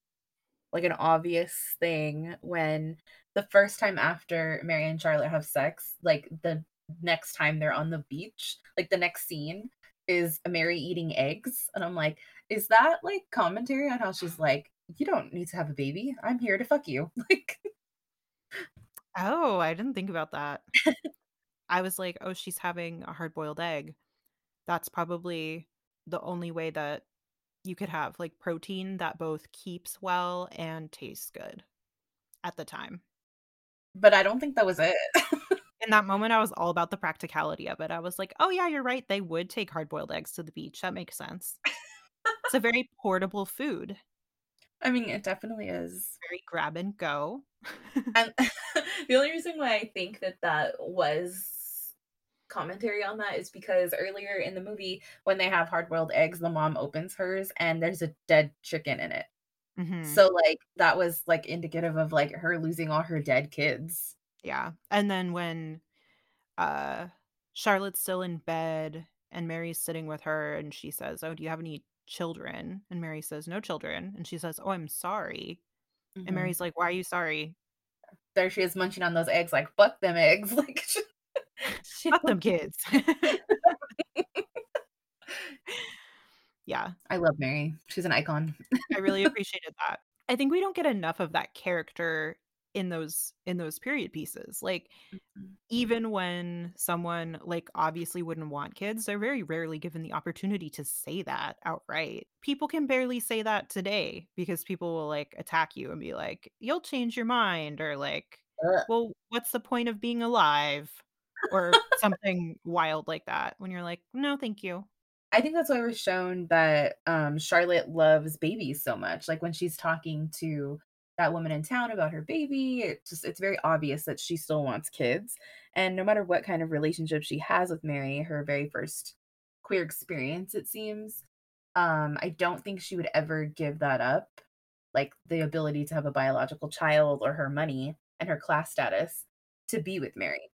like an obvious thing when the first time after Mary and Charlotte have sex, like the next time they're on the beach, like the next scene is Mary eating eggs. And I'm like, is that like commentary on how she's like, you don't need to have a baby. I'm here to fuck you. Like, Oh, I didn't think about that. I was like, "Oh, she's having a hard-boiled egg." That's probably the only way that you could have, like, protein that both keeps well and tastes good at the time. But I don't think that was it. In that moment, I was all about the practicality of it. I was like, "Oh, yeah, you're right, they would take hard-boiled eggs to the beach, that makes sense." It's a very portable food, I mean, it definitely is. very grab and go. And the only reason why I think that that was commentary on that is because earlier in the movie, when they have hard boiled eggs, the mom opens hers and there's a dead chicken in it. Mhm. So, like, that was like indicative of like her losing all her dead kids. Yeah, and then when uh, Charlotte's still in bed and Mary's sitting with her and she says, "Oh, do you have any children?" And Mary says, "No children." And she says, "Oh, I'm sorry." And Mhm. Mary's like, "Why are you sorry?" There she is munching on those eggs, like, fuck them eggs. Like, she "Fuck them kids." Yeah, I love Mary. She's an icon. I really appreciated that. I think we don't get enough of that character in those in those period pieces. Like, mm-hmm. even when someone, like, obviously wouldn't want kids, they're very rarely given the opportunity to say that outright. People can barely say that today because people will, like, attack you and be like, "You'll change your mind," or like, Ugh. "Well, what's the point of being alive?" Or something wild like that when you're like, "No, thank you." I think that's why we're shown that um, Charlotte loves babies so much. Like when she's talking to that woman in town about her baby, it just it's very obvious that she still wants kids. And no matter what kind of relationship she has with Mary, her very first queer experience, it seems, um, I don't think she would ever give that up, like the ability to have a biological child or her money and her class status to be with Mary.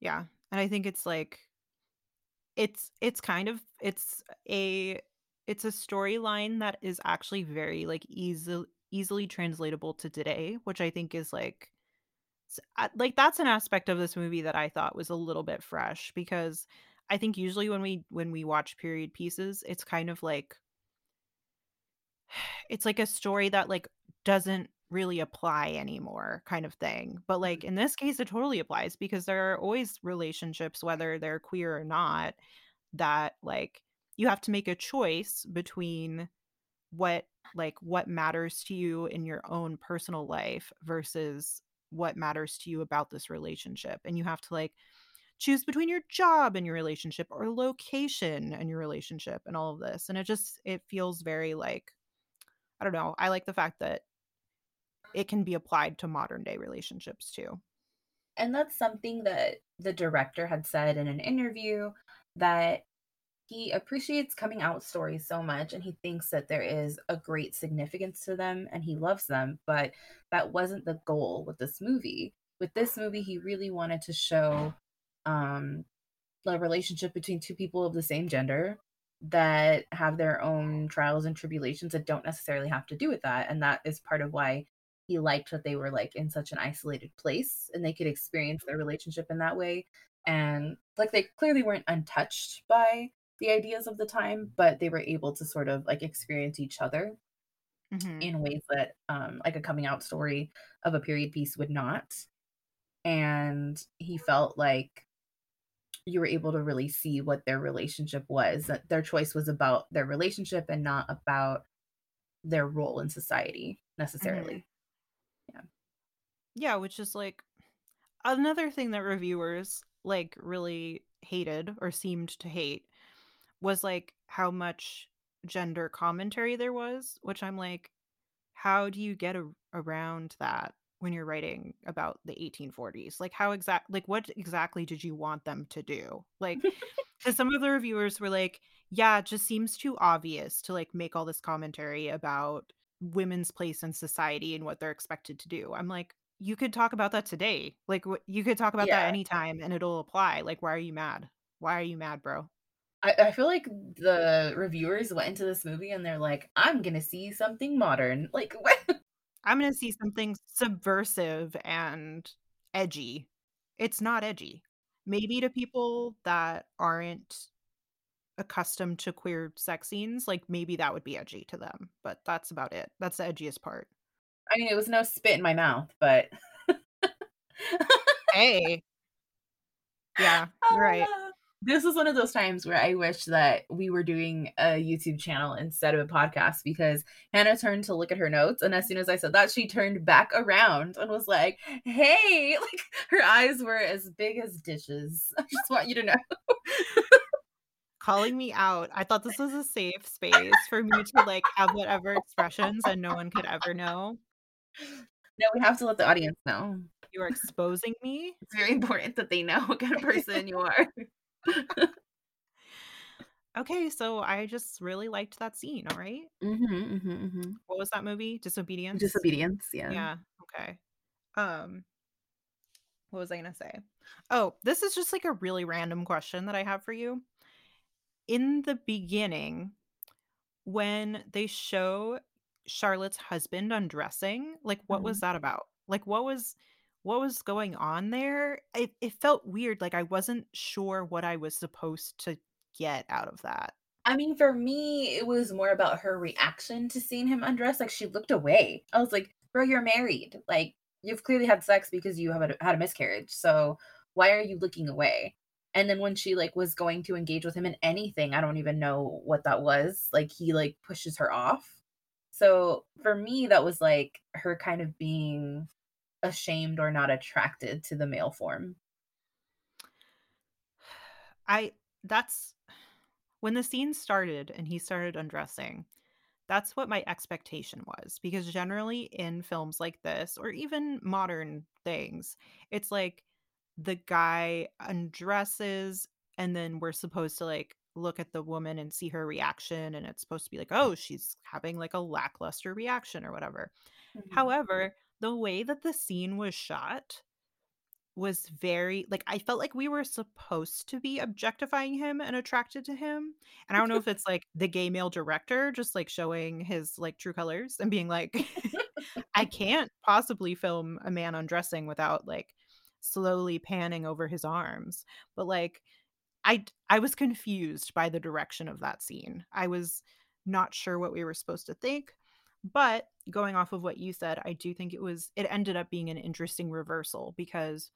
Yeah, and I think it's like It's it's kind of it's a it's a storyline that is actually very, like, easy easily translatable to today, which I think is, like uh, like, that's an aspect of this movie that I thought was a little bit fresh because I think usually when we when we watch period pieces, it's kind of like it's like a story that, like, doesn't really apply anymore kind of thing, but, like, mm-hmm. in this case, it totally applies because there are always relationships, whether they're queer or not, that, like, you have to make a choice between what like, what matters to you in your own personal life versus what matters to you about this relationship, and you have to, like, choose between your job and your relationship or location and your relationship and all of this, and it just it feels very, like I don't know, I like the fact that it can be applied to modern day relationships too. And that's something that the director had said in an interview that he appreciates coming out stories so much and he thinks that there is a great significance to them and he loves them, but that wasn't the goal with this movie. With this movie, he really wanted to show um a relationship between two people of the same gender that have their own trials and tribulations that don't necessarily have to do with that. And that is part of why he liked that they were like in such an isolated place and they could experience their relationship in that way. And like they clearly weren't untouched by the ideas of the time, but they were able to sort of like experience each other Mhm. in ways that um like a coming out story of a period piece would not. And he felt like you were able to really see what their relationship was, that their choice was about their relationship and not about their role in society Mhm. necessarily. Yeah. Yeah, which is like another thing that reviewers like really hated or seemed to hate was like how much gender commentary there was, which I'm like, how do you get a- around that when you're writing about the 1840s? Like how exact like what exactly did you want them to do? Like cuz some of the reviewers were like, yeah, it just seems too obvious to like make all this commentary about women's place in society and what they're expected to do. I'm like, you could talk about that today. Like wh- you could talk about that Yeah. anytime and it'll apply. Like why are you mad? Why are you mad, bro? I, I feel like the reviewers went into this movie and they're like, I'm gonna see something modern. Like what? I'm gonna see something subversive and edgy. It's not edgy. Maybe to people that aren't accustomed to queer sex scenes, like, maybe that would be edgy to them, but that's about it. That's the edgiest part. I mean, it was no spit in my mouth, but Hey. Yeah, right. Ah, this is one of those times where I wish that we were doing a YouTube channel instead of a podcast because Hannah turned to look at her notes. And as soon as I said that, she turned back around and was like, Hey, like her eyes were as big as dishes. I just want you to know. Calling me out. I thought this was a safe space for me to, like, have whatever expressions and no one could ever know. No, we have to let the audience know. You are exposing me. It's very important that they know what kind of person you are. Okay, so I just really liked that scene, alright? Mhm, mhm, mhm. What was that movie? Disobedience? Disobedience, yeah. Yeah, okay. Um, what was I gonna say? Oh, this is just, like, a really random question that I have for you. In the beginning, when they show Charlotte's husband undressing, like, what was Mhm. that about? Like, what was what was going on there? It it felt weird, like, I wasn't sure what I was supposed to get out of that. I mean, for me, it was more about her reaction to seeing him undress. like, she looked away. I was like, "Bro, you're married. Like, you've clearly had sex because you have a had a miscarriage, so why are you looking away?" And then when she, like, was going to engage with him in anything, I don't even know what that was, like, he, like, pushes her off. So, for me, that was, like, her kind of being ashamed or not attracted to the male form. I that's when the scene started and he started undressing, that's what my expectation was because generally in films like this or even modern things, it's like the guy undresses and then we're supposed to like look at the woman and see her reaction and it's supposed to be like, "Oh, she's having like a lackluster reaction or whatever." Mhm. However, the way that the scene was shot was very like, I felt like we were supposed to be objectifying him and attracted to him, and I don't know if it's, like, the gay male director just, like, showing his, like, true colors and being like, "I can't possibly film a man undressing without, like, slowly panning over his arms," but, like, I I was confused by the direction of that scene. I was not sure what we were supposed to think, but going off of what you said, I do think it was it ended up being an interesting reversal because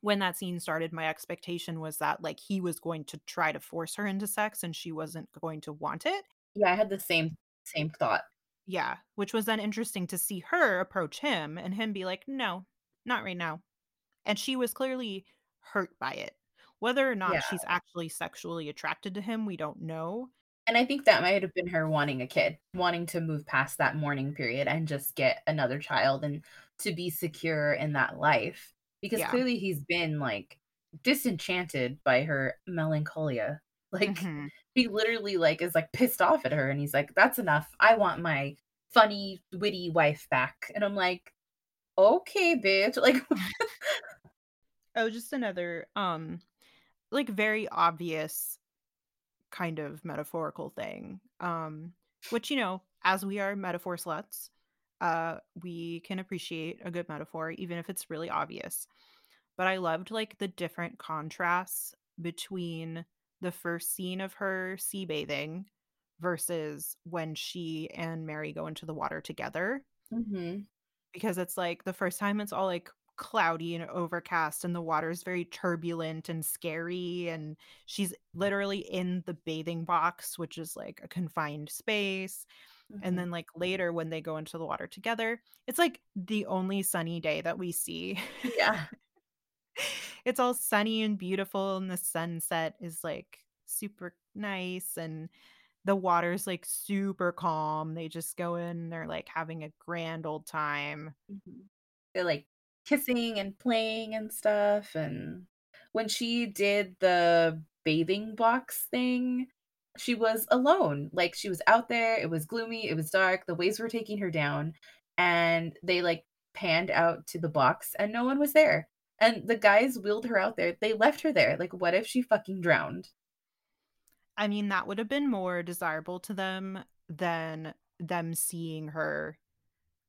when that scene started, my expectation was that, like, he was going to try to force her into sex and she wasn't going to want it. Yeah, I had the same same thought. Yeah, which was then interesting to see her approach him and him be like, "No, not right now." And she was clearly hurt by it. Whether or Yeah. not she's actually sexually attracted to him, we don't know. And I think that might have been her wanting a kid, wanting to move past that mourning period and just get another child and to be secure in that life. Because Yeah. clearly he's been like disenchanted by her melancholia. Like Mhm. he literally like is like pissed off at her and he's like, That's enough. I want my funny, witty wife back. And I'm like, Okay, bitch. Like Oh, just another, um, like, very obvious kind of metaphorical thing, um, which, you know, as we are metaphor sluts, uh, we can appreciate a good metaphor even if it's really obvious. But I loved, like, the different contrasts between the first scene of her sea bathing versus when she and Mary go into the water together. Mhm. Because it's like the first time it's all, like, cloudy and overcast and the water's very turbulent and scary, and she's literally in the bathing box, which is, like, a confined space, and Mhm. then, like, later when they go into the water together, it's, like, the only sunny day that we see. Yeah. It's all sunny and beautiful, and the sunset is, like, super nice, and the water's, like, super calm. They just go in, they're, like, having a grand old time. Mhm. They're like kissing and playing and stuff. And when she did the bathing box thing, she was alone. Like she was out there, it was gloomy, it was dark, the waves were taking her down, and they like panned out to the box and no one was there. And the guys wheeled her out there. They left her there. Like, what if she fucking drowned? I mean, that would have been more desirable to them than them seeing her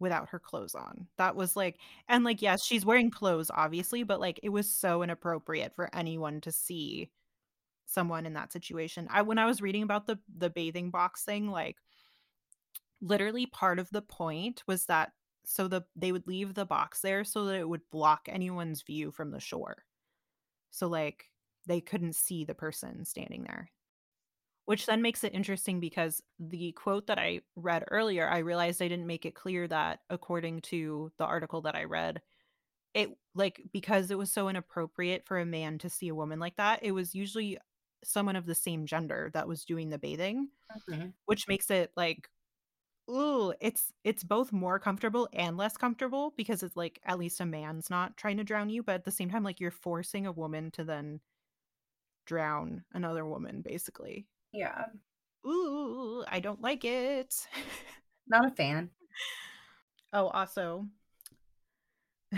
without her clothes on. That was, like and, like, yes, she's wearing clothes, obviously, but, like, it was so inappropriate for anyone to see someone in that situation. I when I was reading about the the bathing box thing, like, literally part of the point was that so the they would leave the box there so that it would block anyone's view from the shore. So, like, they couldn't see the person standing there. Which then makes it interesting because the quote that I read earlier, I realized I didn't make it clear that according to the article that I read, it like because it was so inappropriate for a man to see a woman like that, it was usually someone of the same gender that was doing the bathing, Mhm. which makes it like, ooh, it's it's both more comfortable and less comfortable because it's like at least a man's not trying to drown you, but at the same time, like you're forcing a woman to then drown another woman, basically. Yeah. Ooh, I don't like it. Not a fan. Oh, also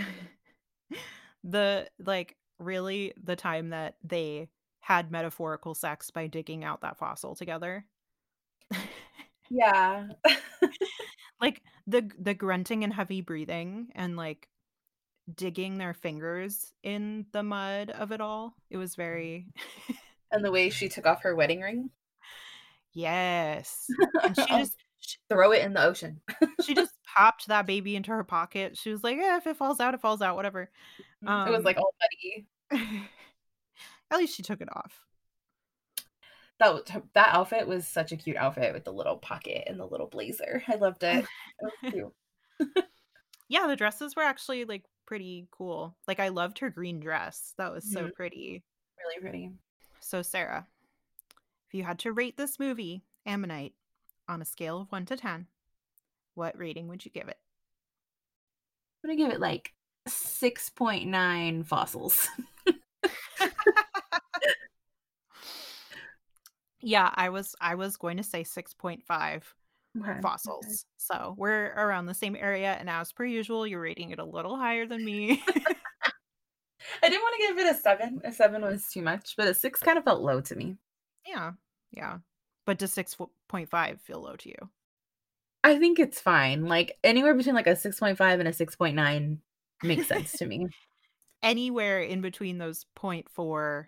the like, really, the time that they had metaphorical sex by digging out that fossil together. Yeah. Like, the the grunting and heavy breathing and, like, digging their fingers in the mud of it all. It was mm. very and the way she took off her wedding ring. Yes. And she just throw it in the ocean. she just popped that baby into her pocket. She was like, "Yeah, if it falls out, it falls out, whatever." Mhm. It was, Um like, all muddy. At least she took it off. That that outfit was such a cute outfit with the little pocket and the little blazer. I loved it. It. Yeah, the dresses were actually, like, pretty cool. Like, I loved her green dress. That was so Mhm. pretty. Really pretty. So, Sara, you had to rate this movie, Ammonite, on a scale of 1 to 10, what rating would you give it? I'm gonna give it, like, 6.9 fossils. Yeah, I was I was going to say 6.5 Okay, okay. fossils. So, we're around the same area, and as per usual, you're rating it a little higher than me. I didn't wanna give it a 7. A 7 was too much, but a 6 kinda felt low to me. Yeah, yeah. But does 6.5 feel low to you? I think it's fine. Like, anywhere between, like, a 6.5 and a 6.9 makes sense to me. Anywhere in between those point 0.4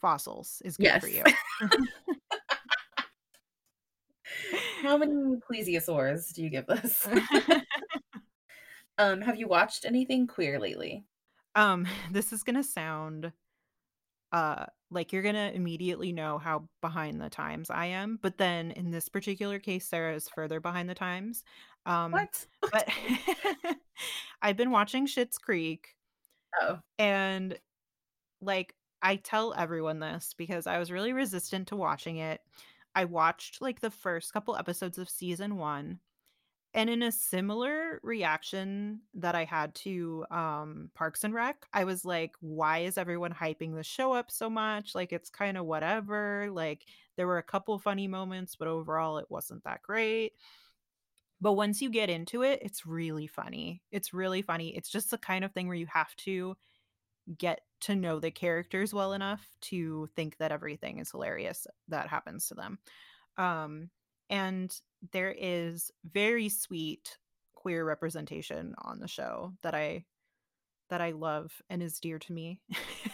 fossils is good for you. How many plesiosaurs do you give this? Um, have you watched anything queer lately? Um, this is gonna sound, uh, like you're gonna immediately know how behind the times I am, but then in this particular case, Sara is further behind the times. Um, What? but I've been watching Schitt's Creek, Oh. and, like, I tell everyone this because I was really resistant to watching it. I watched, like, the first couple episodes of season 1, And in a similar reaction that I had to, um, Parks and Rec, I was like, "Why is everyone hyping the show up so much? Like, it's kinda whatever." Like, there were a couple funny moments, but overall, it wasn't that great. But once you get into it, it's really funny. It's really funny. It's just the kind of thing where you have to get to know the characters well enough to think that everything is hilarious that happens to them. Um, and there is very sweet queer representation on the show that I that I love and is dear to me.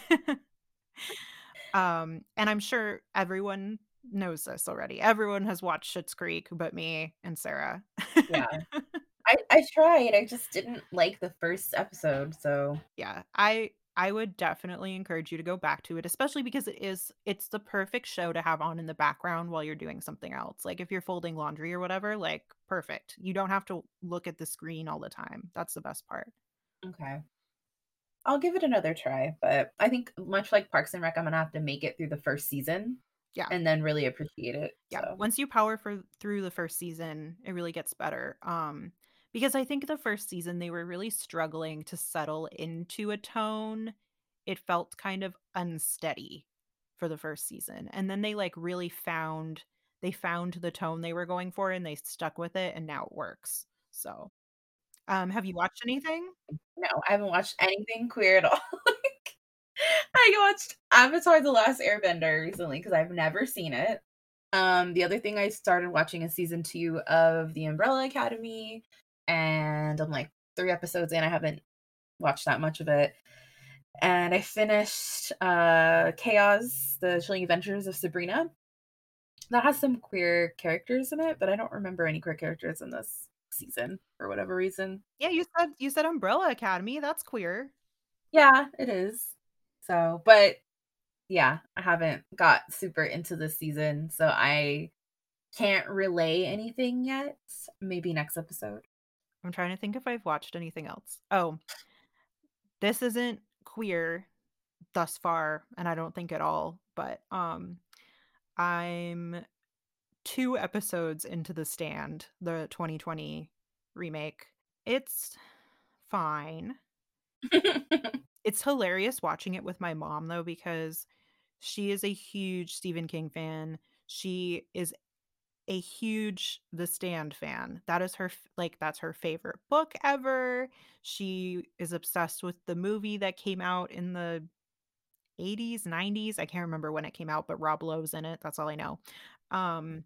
um, and I'm sure everyone knows this already. Everyone has watched Schitt's Creek but me and Sara. Yeah. I I tried, I just didn't like the first episode, so Yeah, I I would definitely encourage you to go back to it, especially because it is it's the perfect show to have on in the background while you're doing something else. Like, if you're folding laundry or whatever, like, perfect. You don't have to look at the screen all the time. That's the best part. Okay. I'll give it another try, but I think much like Parks and Rec, I'm gonna have to make it through the first season Yeah. and then really appreciate it, Yeah, so once you power for through the first season, it really gets better, um, because I think the first season, they were really struggling to settle into a tone. It felt kind of unsteady for the first season, and then they, like, really found they found the tone they were going for, and they stuck with it, and now it works. So, um, have you watched anything? No, I haven't watched anything queer at all. I watched Avatar: The Last Airbender recently because I've never seen it. Um, the other thing I started watching is season 2 of The Umbrella Academy, and I'm, like, 3 episodes in, I haven't watched that much of it. And I finished, uh, Chaos: The Chilling Adventures of Sabrina. That has some queer characters in it, but I don't remember any queer characters in this season for whatever reason. Yeah, you said you said Umbrella Academy, that's queer. Yeah, it is. So but yeah, I haven't got super into this season, so I can't relay anything yet. Maybe next episode. I'm trying to think if I've watched anything else. Oh this isn't queer thus far, and I don't think at all, but, um, I'm 2 episodes into The Stand, the 2020 remake. It's fine. It's hilarious watching it with my mom, though, because she is a huge Stephen King fan. She is a huge The Stand fan. That is her like, that's her favorite book ever. She is obsessed with the movie that came out in the '80s, '90s, I can't remember when it came out, but Rob Lowe's in it, that's all I know. Um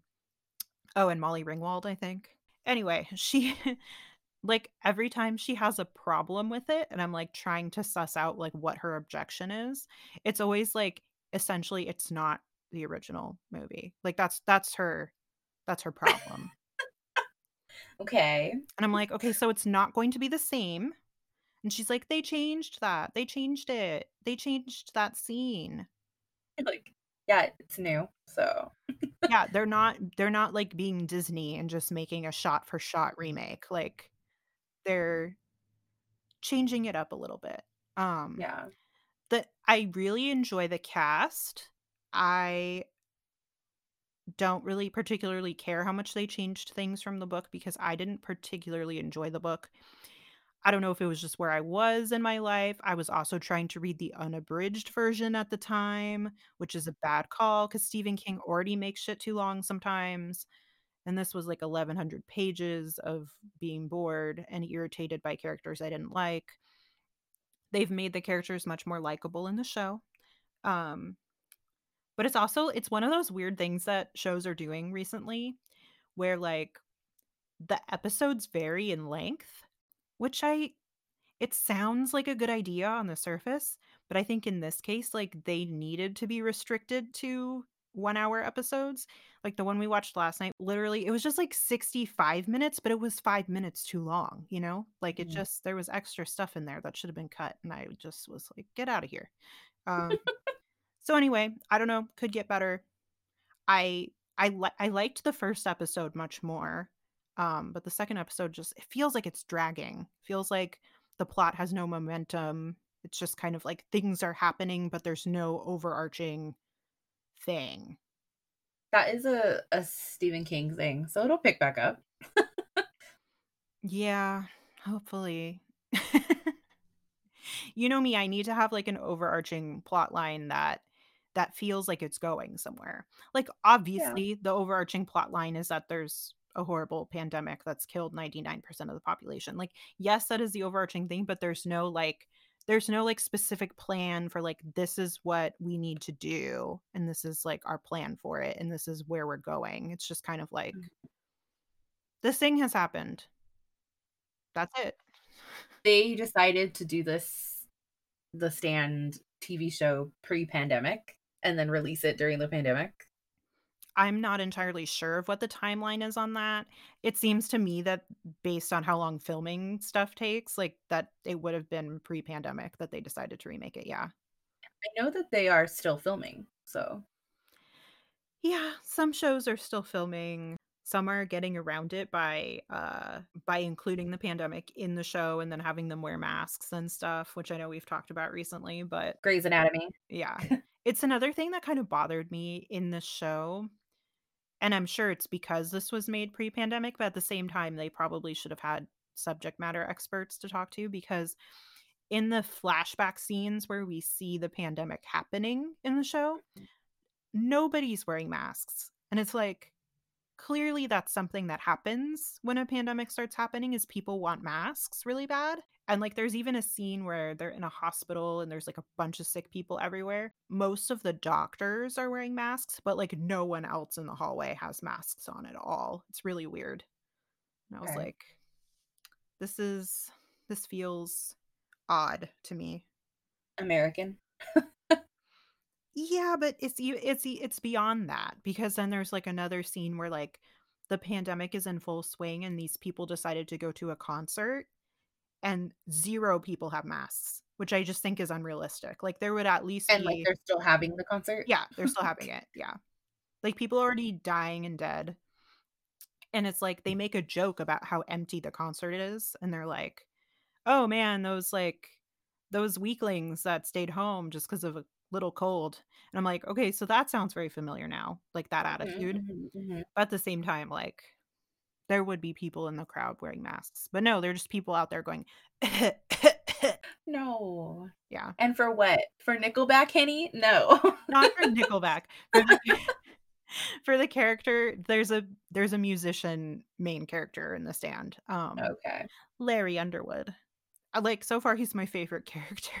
oh, and Molly Ringwald, I think. Anyway, she like, every time she has a problem with it, and I'm, like, trying to suss out, like, what her objection is, it's always, like, essentially, it's not the original movie. Like, that's that's her that's her problem. Okay. And I'm like, "Okay, so it's not going to be the same." And she's like, "They changed that. They changed it. They changed that scene." Like, yeah, it's new, so Yeah, they're not they're not, like, being Disney and just making a shot for shot remake, like, they're changing it up a little bit. Um, Yeah. the I really enjoy the cast. I don't really particularly care how much they changed things from the book because I didn't particularly enjoy the book. I don't know if it was just where I was in my life. I was also trying to read the unabridged version at the time, which is a bad call because Stephen King already makes shit too long sometimes, and this was, like, 1,100 pages of being bored and irritated by characters I didn't like. They've made the characters much more likable in the show. Um, but it's also it's one of those weird things that shows are doing recently where, like, the episodes vary in length, which I it sounds like a good idea on the surface, but I think in this case, like, they needed to be restricted to one-hour episodes. Like, the one we watched last night, literally, it was just, like, 65 minutes, but it was 5 minutes too long, you know? Like, it Mhm. just there was extra stuff in there that should have been cut, and I just was like, "Get out of here." Um, so anyway, I don't know, could get better. I I li I liked the 1st episode much more, um, but the 2nd episode just it feels like it's dragging. Feels like the plot has no momentum. It's just kind of like things are happening, but there's no overarching thing. That is a a Stephen King thing, so it'll pick back up. Yeah, hopefully. You know me, I need to have, like, an overarching plot line that that feels like it's going somewhere. Like, Yeah. obviously, the overarching plot line is that there's a horrible pandemic that's killed 99% of the population. Like, yes, that is the overarching thing, but there's no, like there's no, like, specific plan for, like, this is what we need to do, and this is, like, our plan for it, and this is where we're going. It's just kind of like, Mm. this thing has happened. That's it. They decided to do this The Stand TV show pre-pandemic and then release it during the pandemic. I'm not entirely sure of what the timeline is on that. It seems to me that based on how long filming stuff takes, like, that it would have been pre-pandemic that they decided to remake it, yeah. I know that they are still filming, so Yeah, some shows are still filming. Some are getting around it by, uh by including the pandemic in the show and then having them wear masks and stuff, which I know we've talked about recently, but Grey's Anatomy. yeah. It's another thing that kind of bothered me in the show, and I'm sure it's because this was made pre-pandemic, but at the same time, they probably should have had subject matter experts to talk to because in the flashback scenes where we see the pandemic happening in the show, mm-hmm. nobody's wearing masks. And it's like, clearly that's something that happens when a pandemic starts happening is people want masks really bad. And like there's even a scene where they're in a hospital and there's like a bunch of sick people everywhere. Most of the doctors are wearing masks, but like no one else in the hallway has masks on at all. It's really weird. And I was Okay. like, this is this feels odd to me. American. Yeah, but it's it's it's beyond that because then there's, like, another scene where, like, the pandemic is in full swing and these people decided to go to a concert and 0 people have masks, which I just think is unrealistic. Like, there would at least And, like, they're still having the concert? Yeah, they're still having it, yeah. Like, people are already dying and dead, and it's like they make a joke about how empty the concert is, and they're like, "Oh, man, those, like those weaklings that stayed home just because of a little cold." And I'm like, "Okay, so that sounds very familiar now," like, that Mhm, attitude. mhm, mhm. At the same time, like, there would be people in the crowd wearing masks, but no, they're just people out there going, No. Yeah. And for what? For Nickelback, Henny? No. Not for Nickelback. For the for the character, there's a there's a musician main character in The Stand, um, Okay. Larry Underwood. I like so far, he's my favorite character.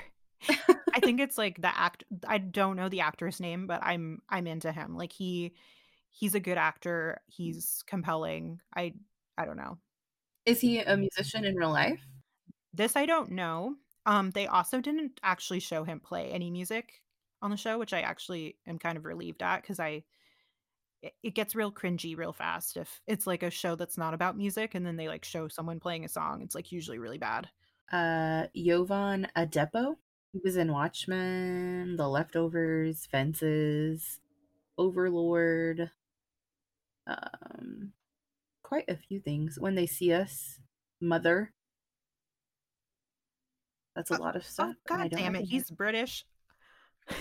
I think it's, like, the act I don't know the actor's name, but I'm I'm into him. Like, he he's a good actor, he's compelling. I I don't know. Is he a musician in real life? This I don't know. Um, they also didn't actually show him play any music on the show, which I actually am kind of relieved at because I it it gets real cringy real fast if it's, like, a show that's not about music and then they, like, show someone playing a song, it's, like, usually really bad. Uh, Yovan Adepo? He was in Watchmen, The Leftovers, Fences, Overlord. Um, quite a few things. When They See Us, Mother. That's a Uh lot of oh, stuff, I god damn it, he's British.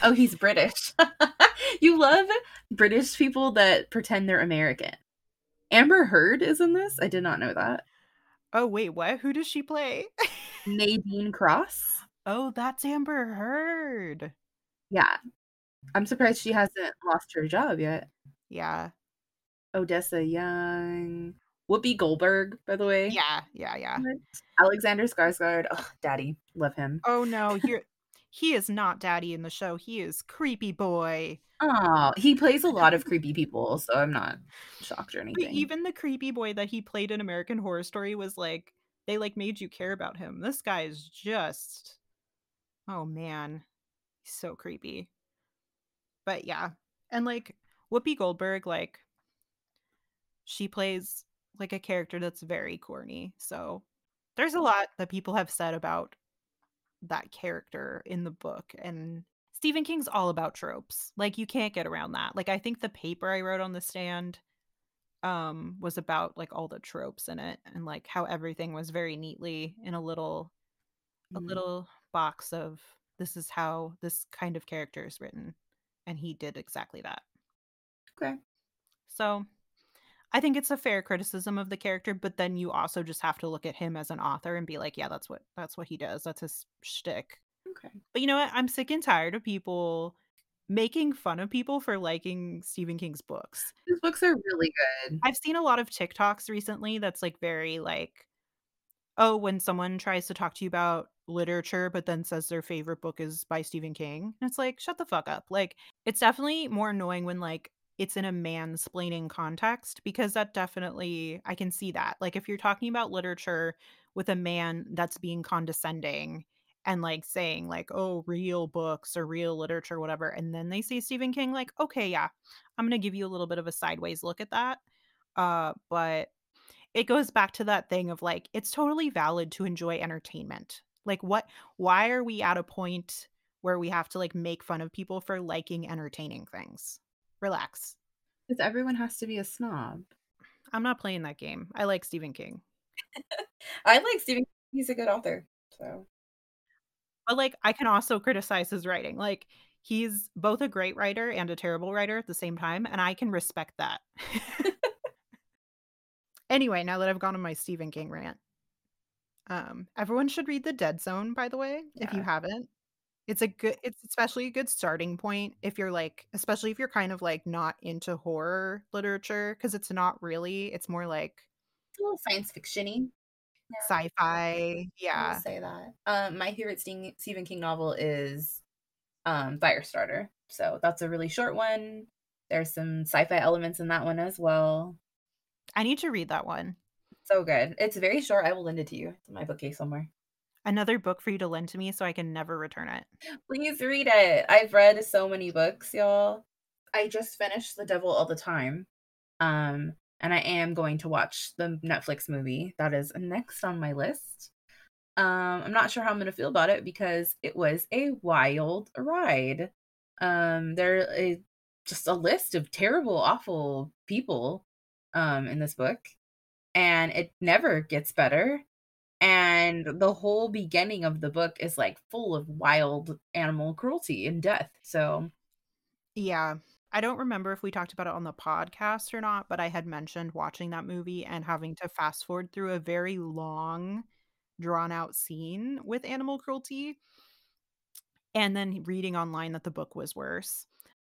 Oh, he's British. You love British people that pretend they're American. Amber Heard is in this? I did not know that. Oh, wait, what? Who does she play? Nadine Cross? Oh, that's Amber Heard. Yeah. I'm surprised she hasn't lost her job yet. Yeah. Odessa Young. Whoopi Goldberg, by the way. Yeah, yeah, yeah. Alexander Skarsgård. oh, daddy. Love him. Oh, no, you're he is not daddy in the show, he is creepy boy. Aw, he plays a lot of creepy people, so I'm not shocked or But anything. even the creepy boy that he played in American Horror Story was, like they, like, made you care about him. This guy is just oh, man. He's so creepy. But, yeah. And, like, Whoopi Goldberg, like she plays, like, a character that's very corny, so there's a lot that people have said about that character in the book, and Stephen King's all about tropes. Like, you can't get around that. Like, I think the paper I wrote on The Stand, um, was about, like, all the tropes in it and, like, how everything was very neatly in a little a Mhm. little box of, "This is how this kind of character is written," and he did exactly that. Okay. So, I think it's a fair criticism of the character, but then you also just have to look at him as an author and be like, "Yeah, that's what that's what he does. That's his shtick." Okay. But you know what? I'm sick and tired of people making fun of people for liking Stephen King's books. His books are really good. I've seen a lot of TikToks recently that's, like, very, like, oh, when someone tries to talk to you about literature, but then says their favorite book is by Stephen King, and it's like, "Shut the fuck up." Like, it's definitely more annoying when, like, it's in a mansplaining context because that definitely I can see that. Like, if you're talking about literature with a man that's being condescending and, like, saying, like, "Oh, real books or real literature, whatever," and then they say Stephen King, like, "Okay, yeah, I'm gonna give you a little bit of a sideways look at that." Uh, but it goes back to that thing of, like, it's totally valid to enjoy entertainment. Like, what why are we at a point where we have to, like, make fun of people for liking entertaining things? Relax. Because everyone has to be a snob. I'm not playing that game. I like Stephen King. I like Stephen King. He's a good author, so But, like, I can also criticize his writing. Like, he's both a great writer and a terrible writer at the same time, and I can respect that. Anyway, now that I've gone on my Stephen King rant. Um, everyone should read The Dead Zone, by the way, if you haven't. It's a good it's especially a good starting point if you're, like especially if you're kind of, like, not into horror literature cuz it's not really, it's more like It's a little science fiction-y. Yeah. sci-fi, I yeah. say that. Um, my favorite Stephen King novel is, um, Firestarter. So, that's a really short one. There's some sci-fi elements in that one as well. I need to read that one. So good. It's very short, I will lend it to you. It's in my bookcase somewhere. Another book for you to lend to me so I can never return it. Please read it. I've read so many books, y'all. I just finished The Devil All the Time. Um, and I am going to watch the Netflix movie that is next on my list. Um, I'm not sure how I'm gonna feel about it because it was a wild ride. Um, there is just a list of terrible, awful people, um, in this book, and it never gets better. And the whole beginning of the book is, like, full of wild animal cruelty and death, so Yeah. I don't remember if we talked about it on the podcast or not, but I had mentioned watching that movie and having to fast forward through a very long, drawn out scene with animal cruelty and then reading online that the book was worse.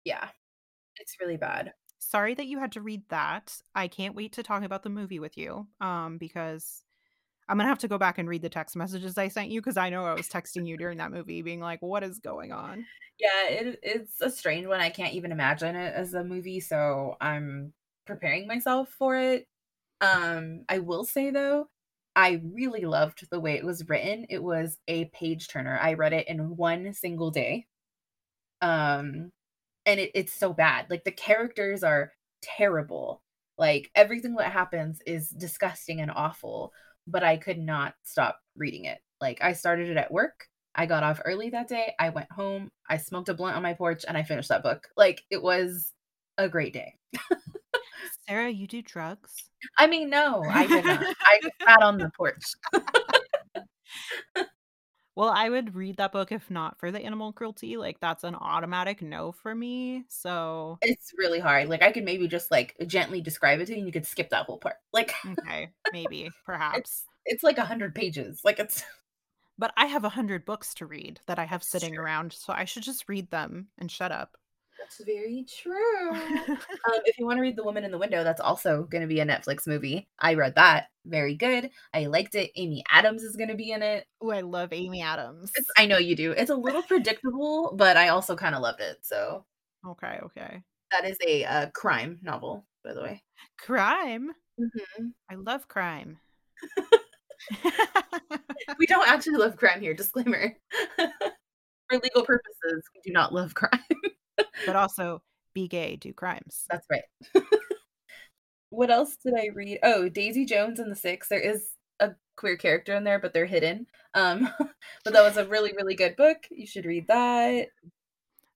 Yeah. It's really bad. Sorry that you had to read that. I can't wait to talk about the movie with you, um, because I'm gonna have to go back and read the text messages I sent you because I know I was texting you during that movie being like, "What is going on?" Yeah, it it's a strange one, I can't even imagine it as a movie, so I'm preparing myself for it. Um, I will say, though, I really loved the way it was written, it was a page turner, I read it in 1 single day. Um, and it it's so bad, like, the characters are terrible, like, everything that happens is disgusting and awful, but I could not stop reading it. Like, I started it at work, I got off early that day, I went home, I smoked a blunt on my porch, and I finished that book. Like, it was a great day. Sara, you do drugs? I mean, no, I did not. I sat on the porch. Well, I would read that book if not for the animal cruelty, like, that's an automatic no for me, so It's really hard, like, I could maybe just, like, gently describe it to you, and you could skip that whole part. Like M'kay, maybe, perhaps. it's like a 100 pages, like, it's But I have a 100 books to read that I have sitting true. around, so I should just read them and shut up. That's very true. Um, if you wanna read The Woman in the Window, that's also gonna be a Netflix movie. I read that, very good, I liked it, Amy Adams is gonna be in it. Oh, I love Amy Adams. It's I know you do. It's a little predictable, but I also kinda loved it, so Okay, okay. That is a, uh, crime novel, by the way. Crime? Mhm. I love crime. We don't actually love crime here, disclaimer. For legal purposes, we do not love crime. But also, be gay, do crimes. That's right. What else did I read? Oh, Daisy Jones and the Six, there is a queer character in there, but they're hidden. Um, but that was a really, really good book, you should read that.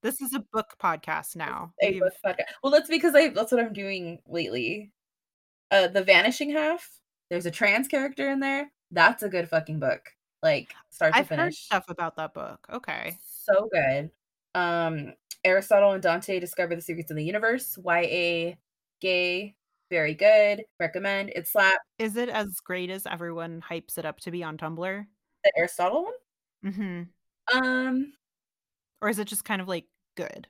This is a book podcast now. A We've book podca well, that's because I that's what I'm doing lately. Uh, The Vanishing Half, there's a trans character in there, that's a good fucking book, like, start to I've heard finish. stuff about that book, okay. So good. Um, Aristotle and Dante discover the secrets of the universe, YA gay Very good. Recommend. It Slap. Is it as great as everyone hypes it up to be on Tumblr? The Aristotle one? Mhm. Um, Or is it just kind of, like, good?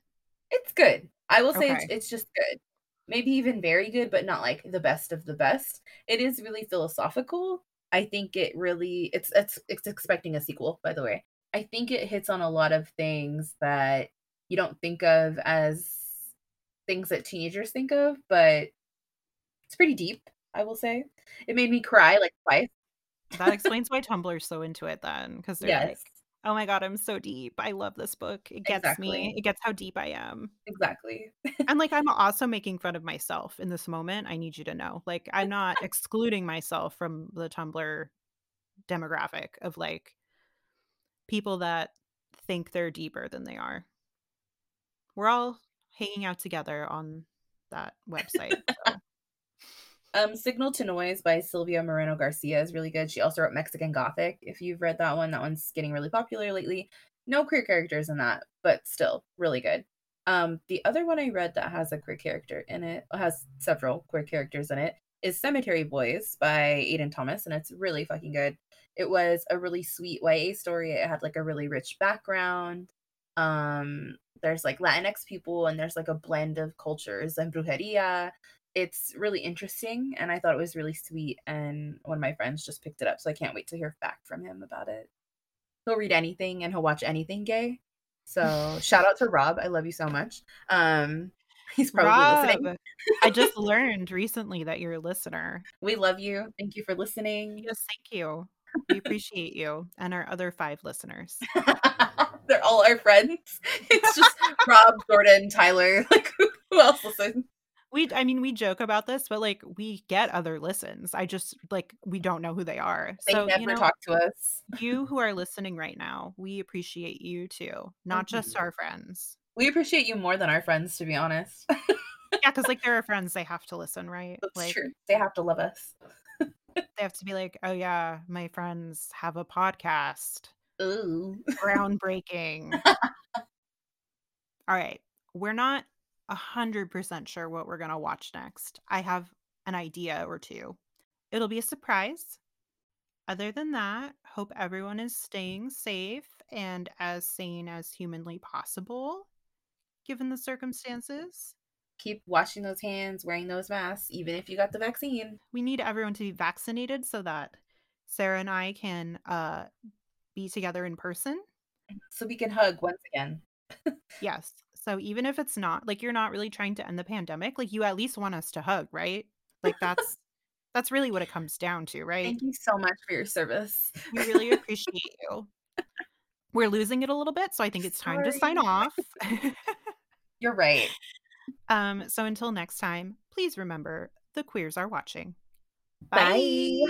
it's good. I will say it's it's just good. Maybe even very good, but not like the best of the best. It is really philosophical. I think it really it's it's it's expecting a sequel, by the way. I think it hits on a lot of things that you don't think of as things that teenagers think of, but it's pretty deep, I will say. It made me cry like twice. That explains why Tumblr's so into it then, because they're like, "Oh my god, I'm so deep. I love this book. It gets me. It gets how deep I am." Exactly. And, like, I'm also making fun of myself in this moment, I need you to know. Like, I'm not excluding myself from the Tumblr demographic of, like, people that think they're deeper than they are. We're all hanging out together on that website, so Um, Signal to Noise by Silvia Moreno Garcia is really good. She also wrote Mexican Gothic. If you've read that one, that one's getting really popular lately. No queer characters in that, but still really good. Um, the other one I read that has a queer character in it, has several queer characters in it, is Cemetery Boys by Aiden Thomas, and it's really fucking good. It was a really sweet YA story. It had like a really rich background. Um, there's like Latinx people and there's like a blend of cultures and brujeria it's really interesting and I thought it was really sweet. And one of my friends just picked it up, so I can't wait to hear back from him about it. He'll read anything and he'll watch anything gay. So shout out to Rob. I love you so much. Um, he's probably Rob, listening. I just learned recently that you're a listener. We love you. Thank you for listening. Yes, thank you. We appreciate you and our other 5 listeners. They're all our friends. It's just Rob, Jordan, Tyler. Like who, else listens? We I mean, we joke about this, but, like, we get other listens. I just like, we don't know who they are. They So, you never know, talk to us. you who are listening right now, we appreciate you too, not just Mhm. our friends. We appreciate you more than our friends, to be honest. Yeah, because like, there are our friends, they have to listen, right? That's Like, true. They have to love us. they have to be like, "Oh, yeah, my friends have a podcast. Ooh. Groundbreaking." Alright, we're not 100% sure what we're gonna watch next. I have an idea or 2. It'll be a surprise. Other than that, hope everyone is staying safe and as sane as humanly possible, given the circumstances. Keep washing those hands, wearing those masks, even if you got the vaccine. We need everyone to be vaccinated so that Sara and I can, uh, be together in person. So we can hug once again. Yes. So even if it's not like, you're not really trying to end the pandemic, like, you at least want us to hug, right? Like, that's that's really what it comes down to, right? Thank you so much for your service. We really appreciate you. We're losing it a little bit, so I think it's time to sign off. You're right. Um, so until next time, please remember the queers are watching. Bye.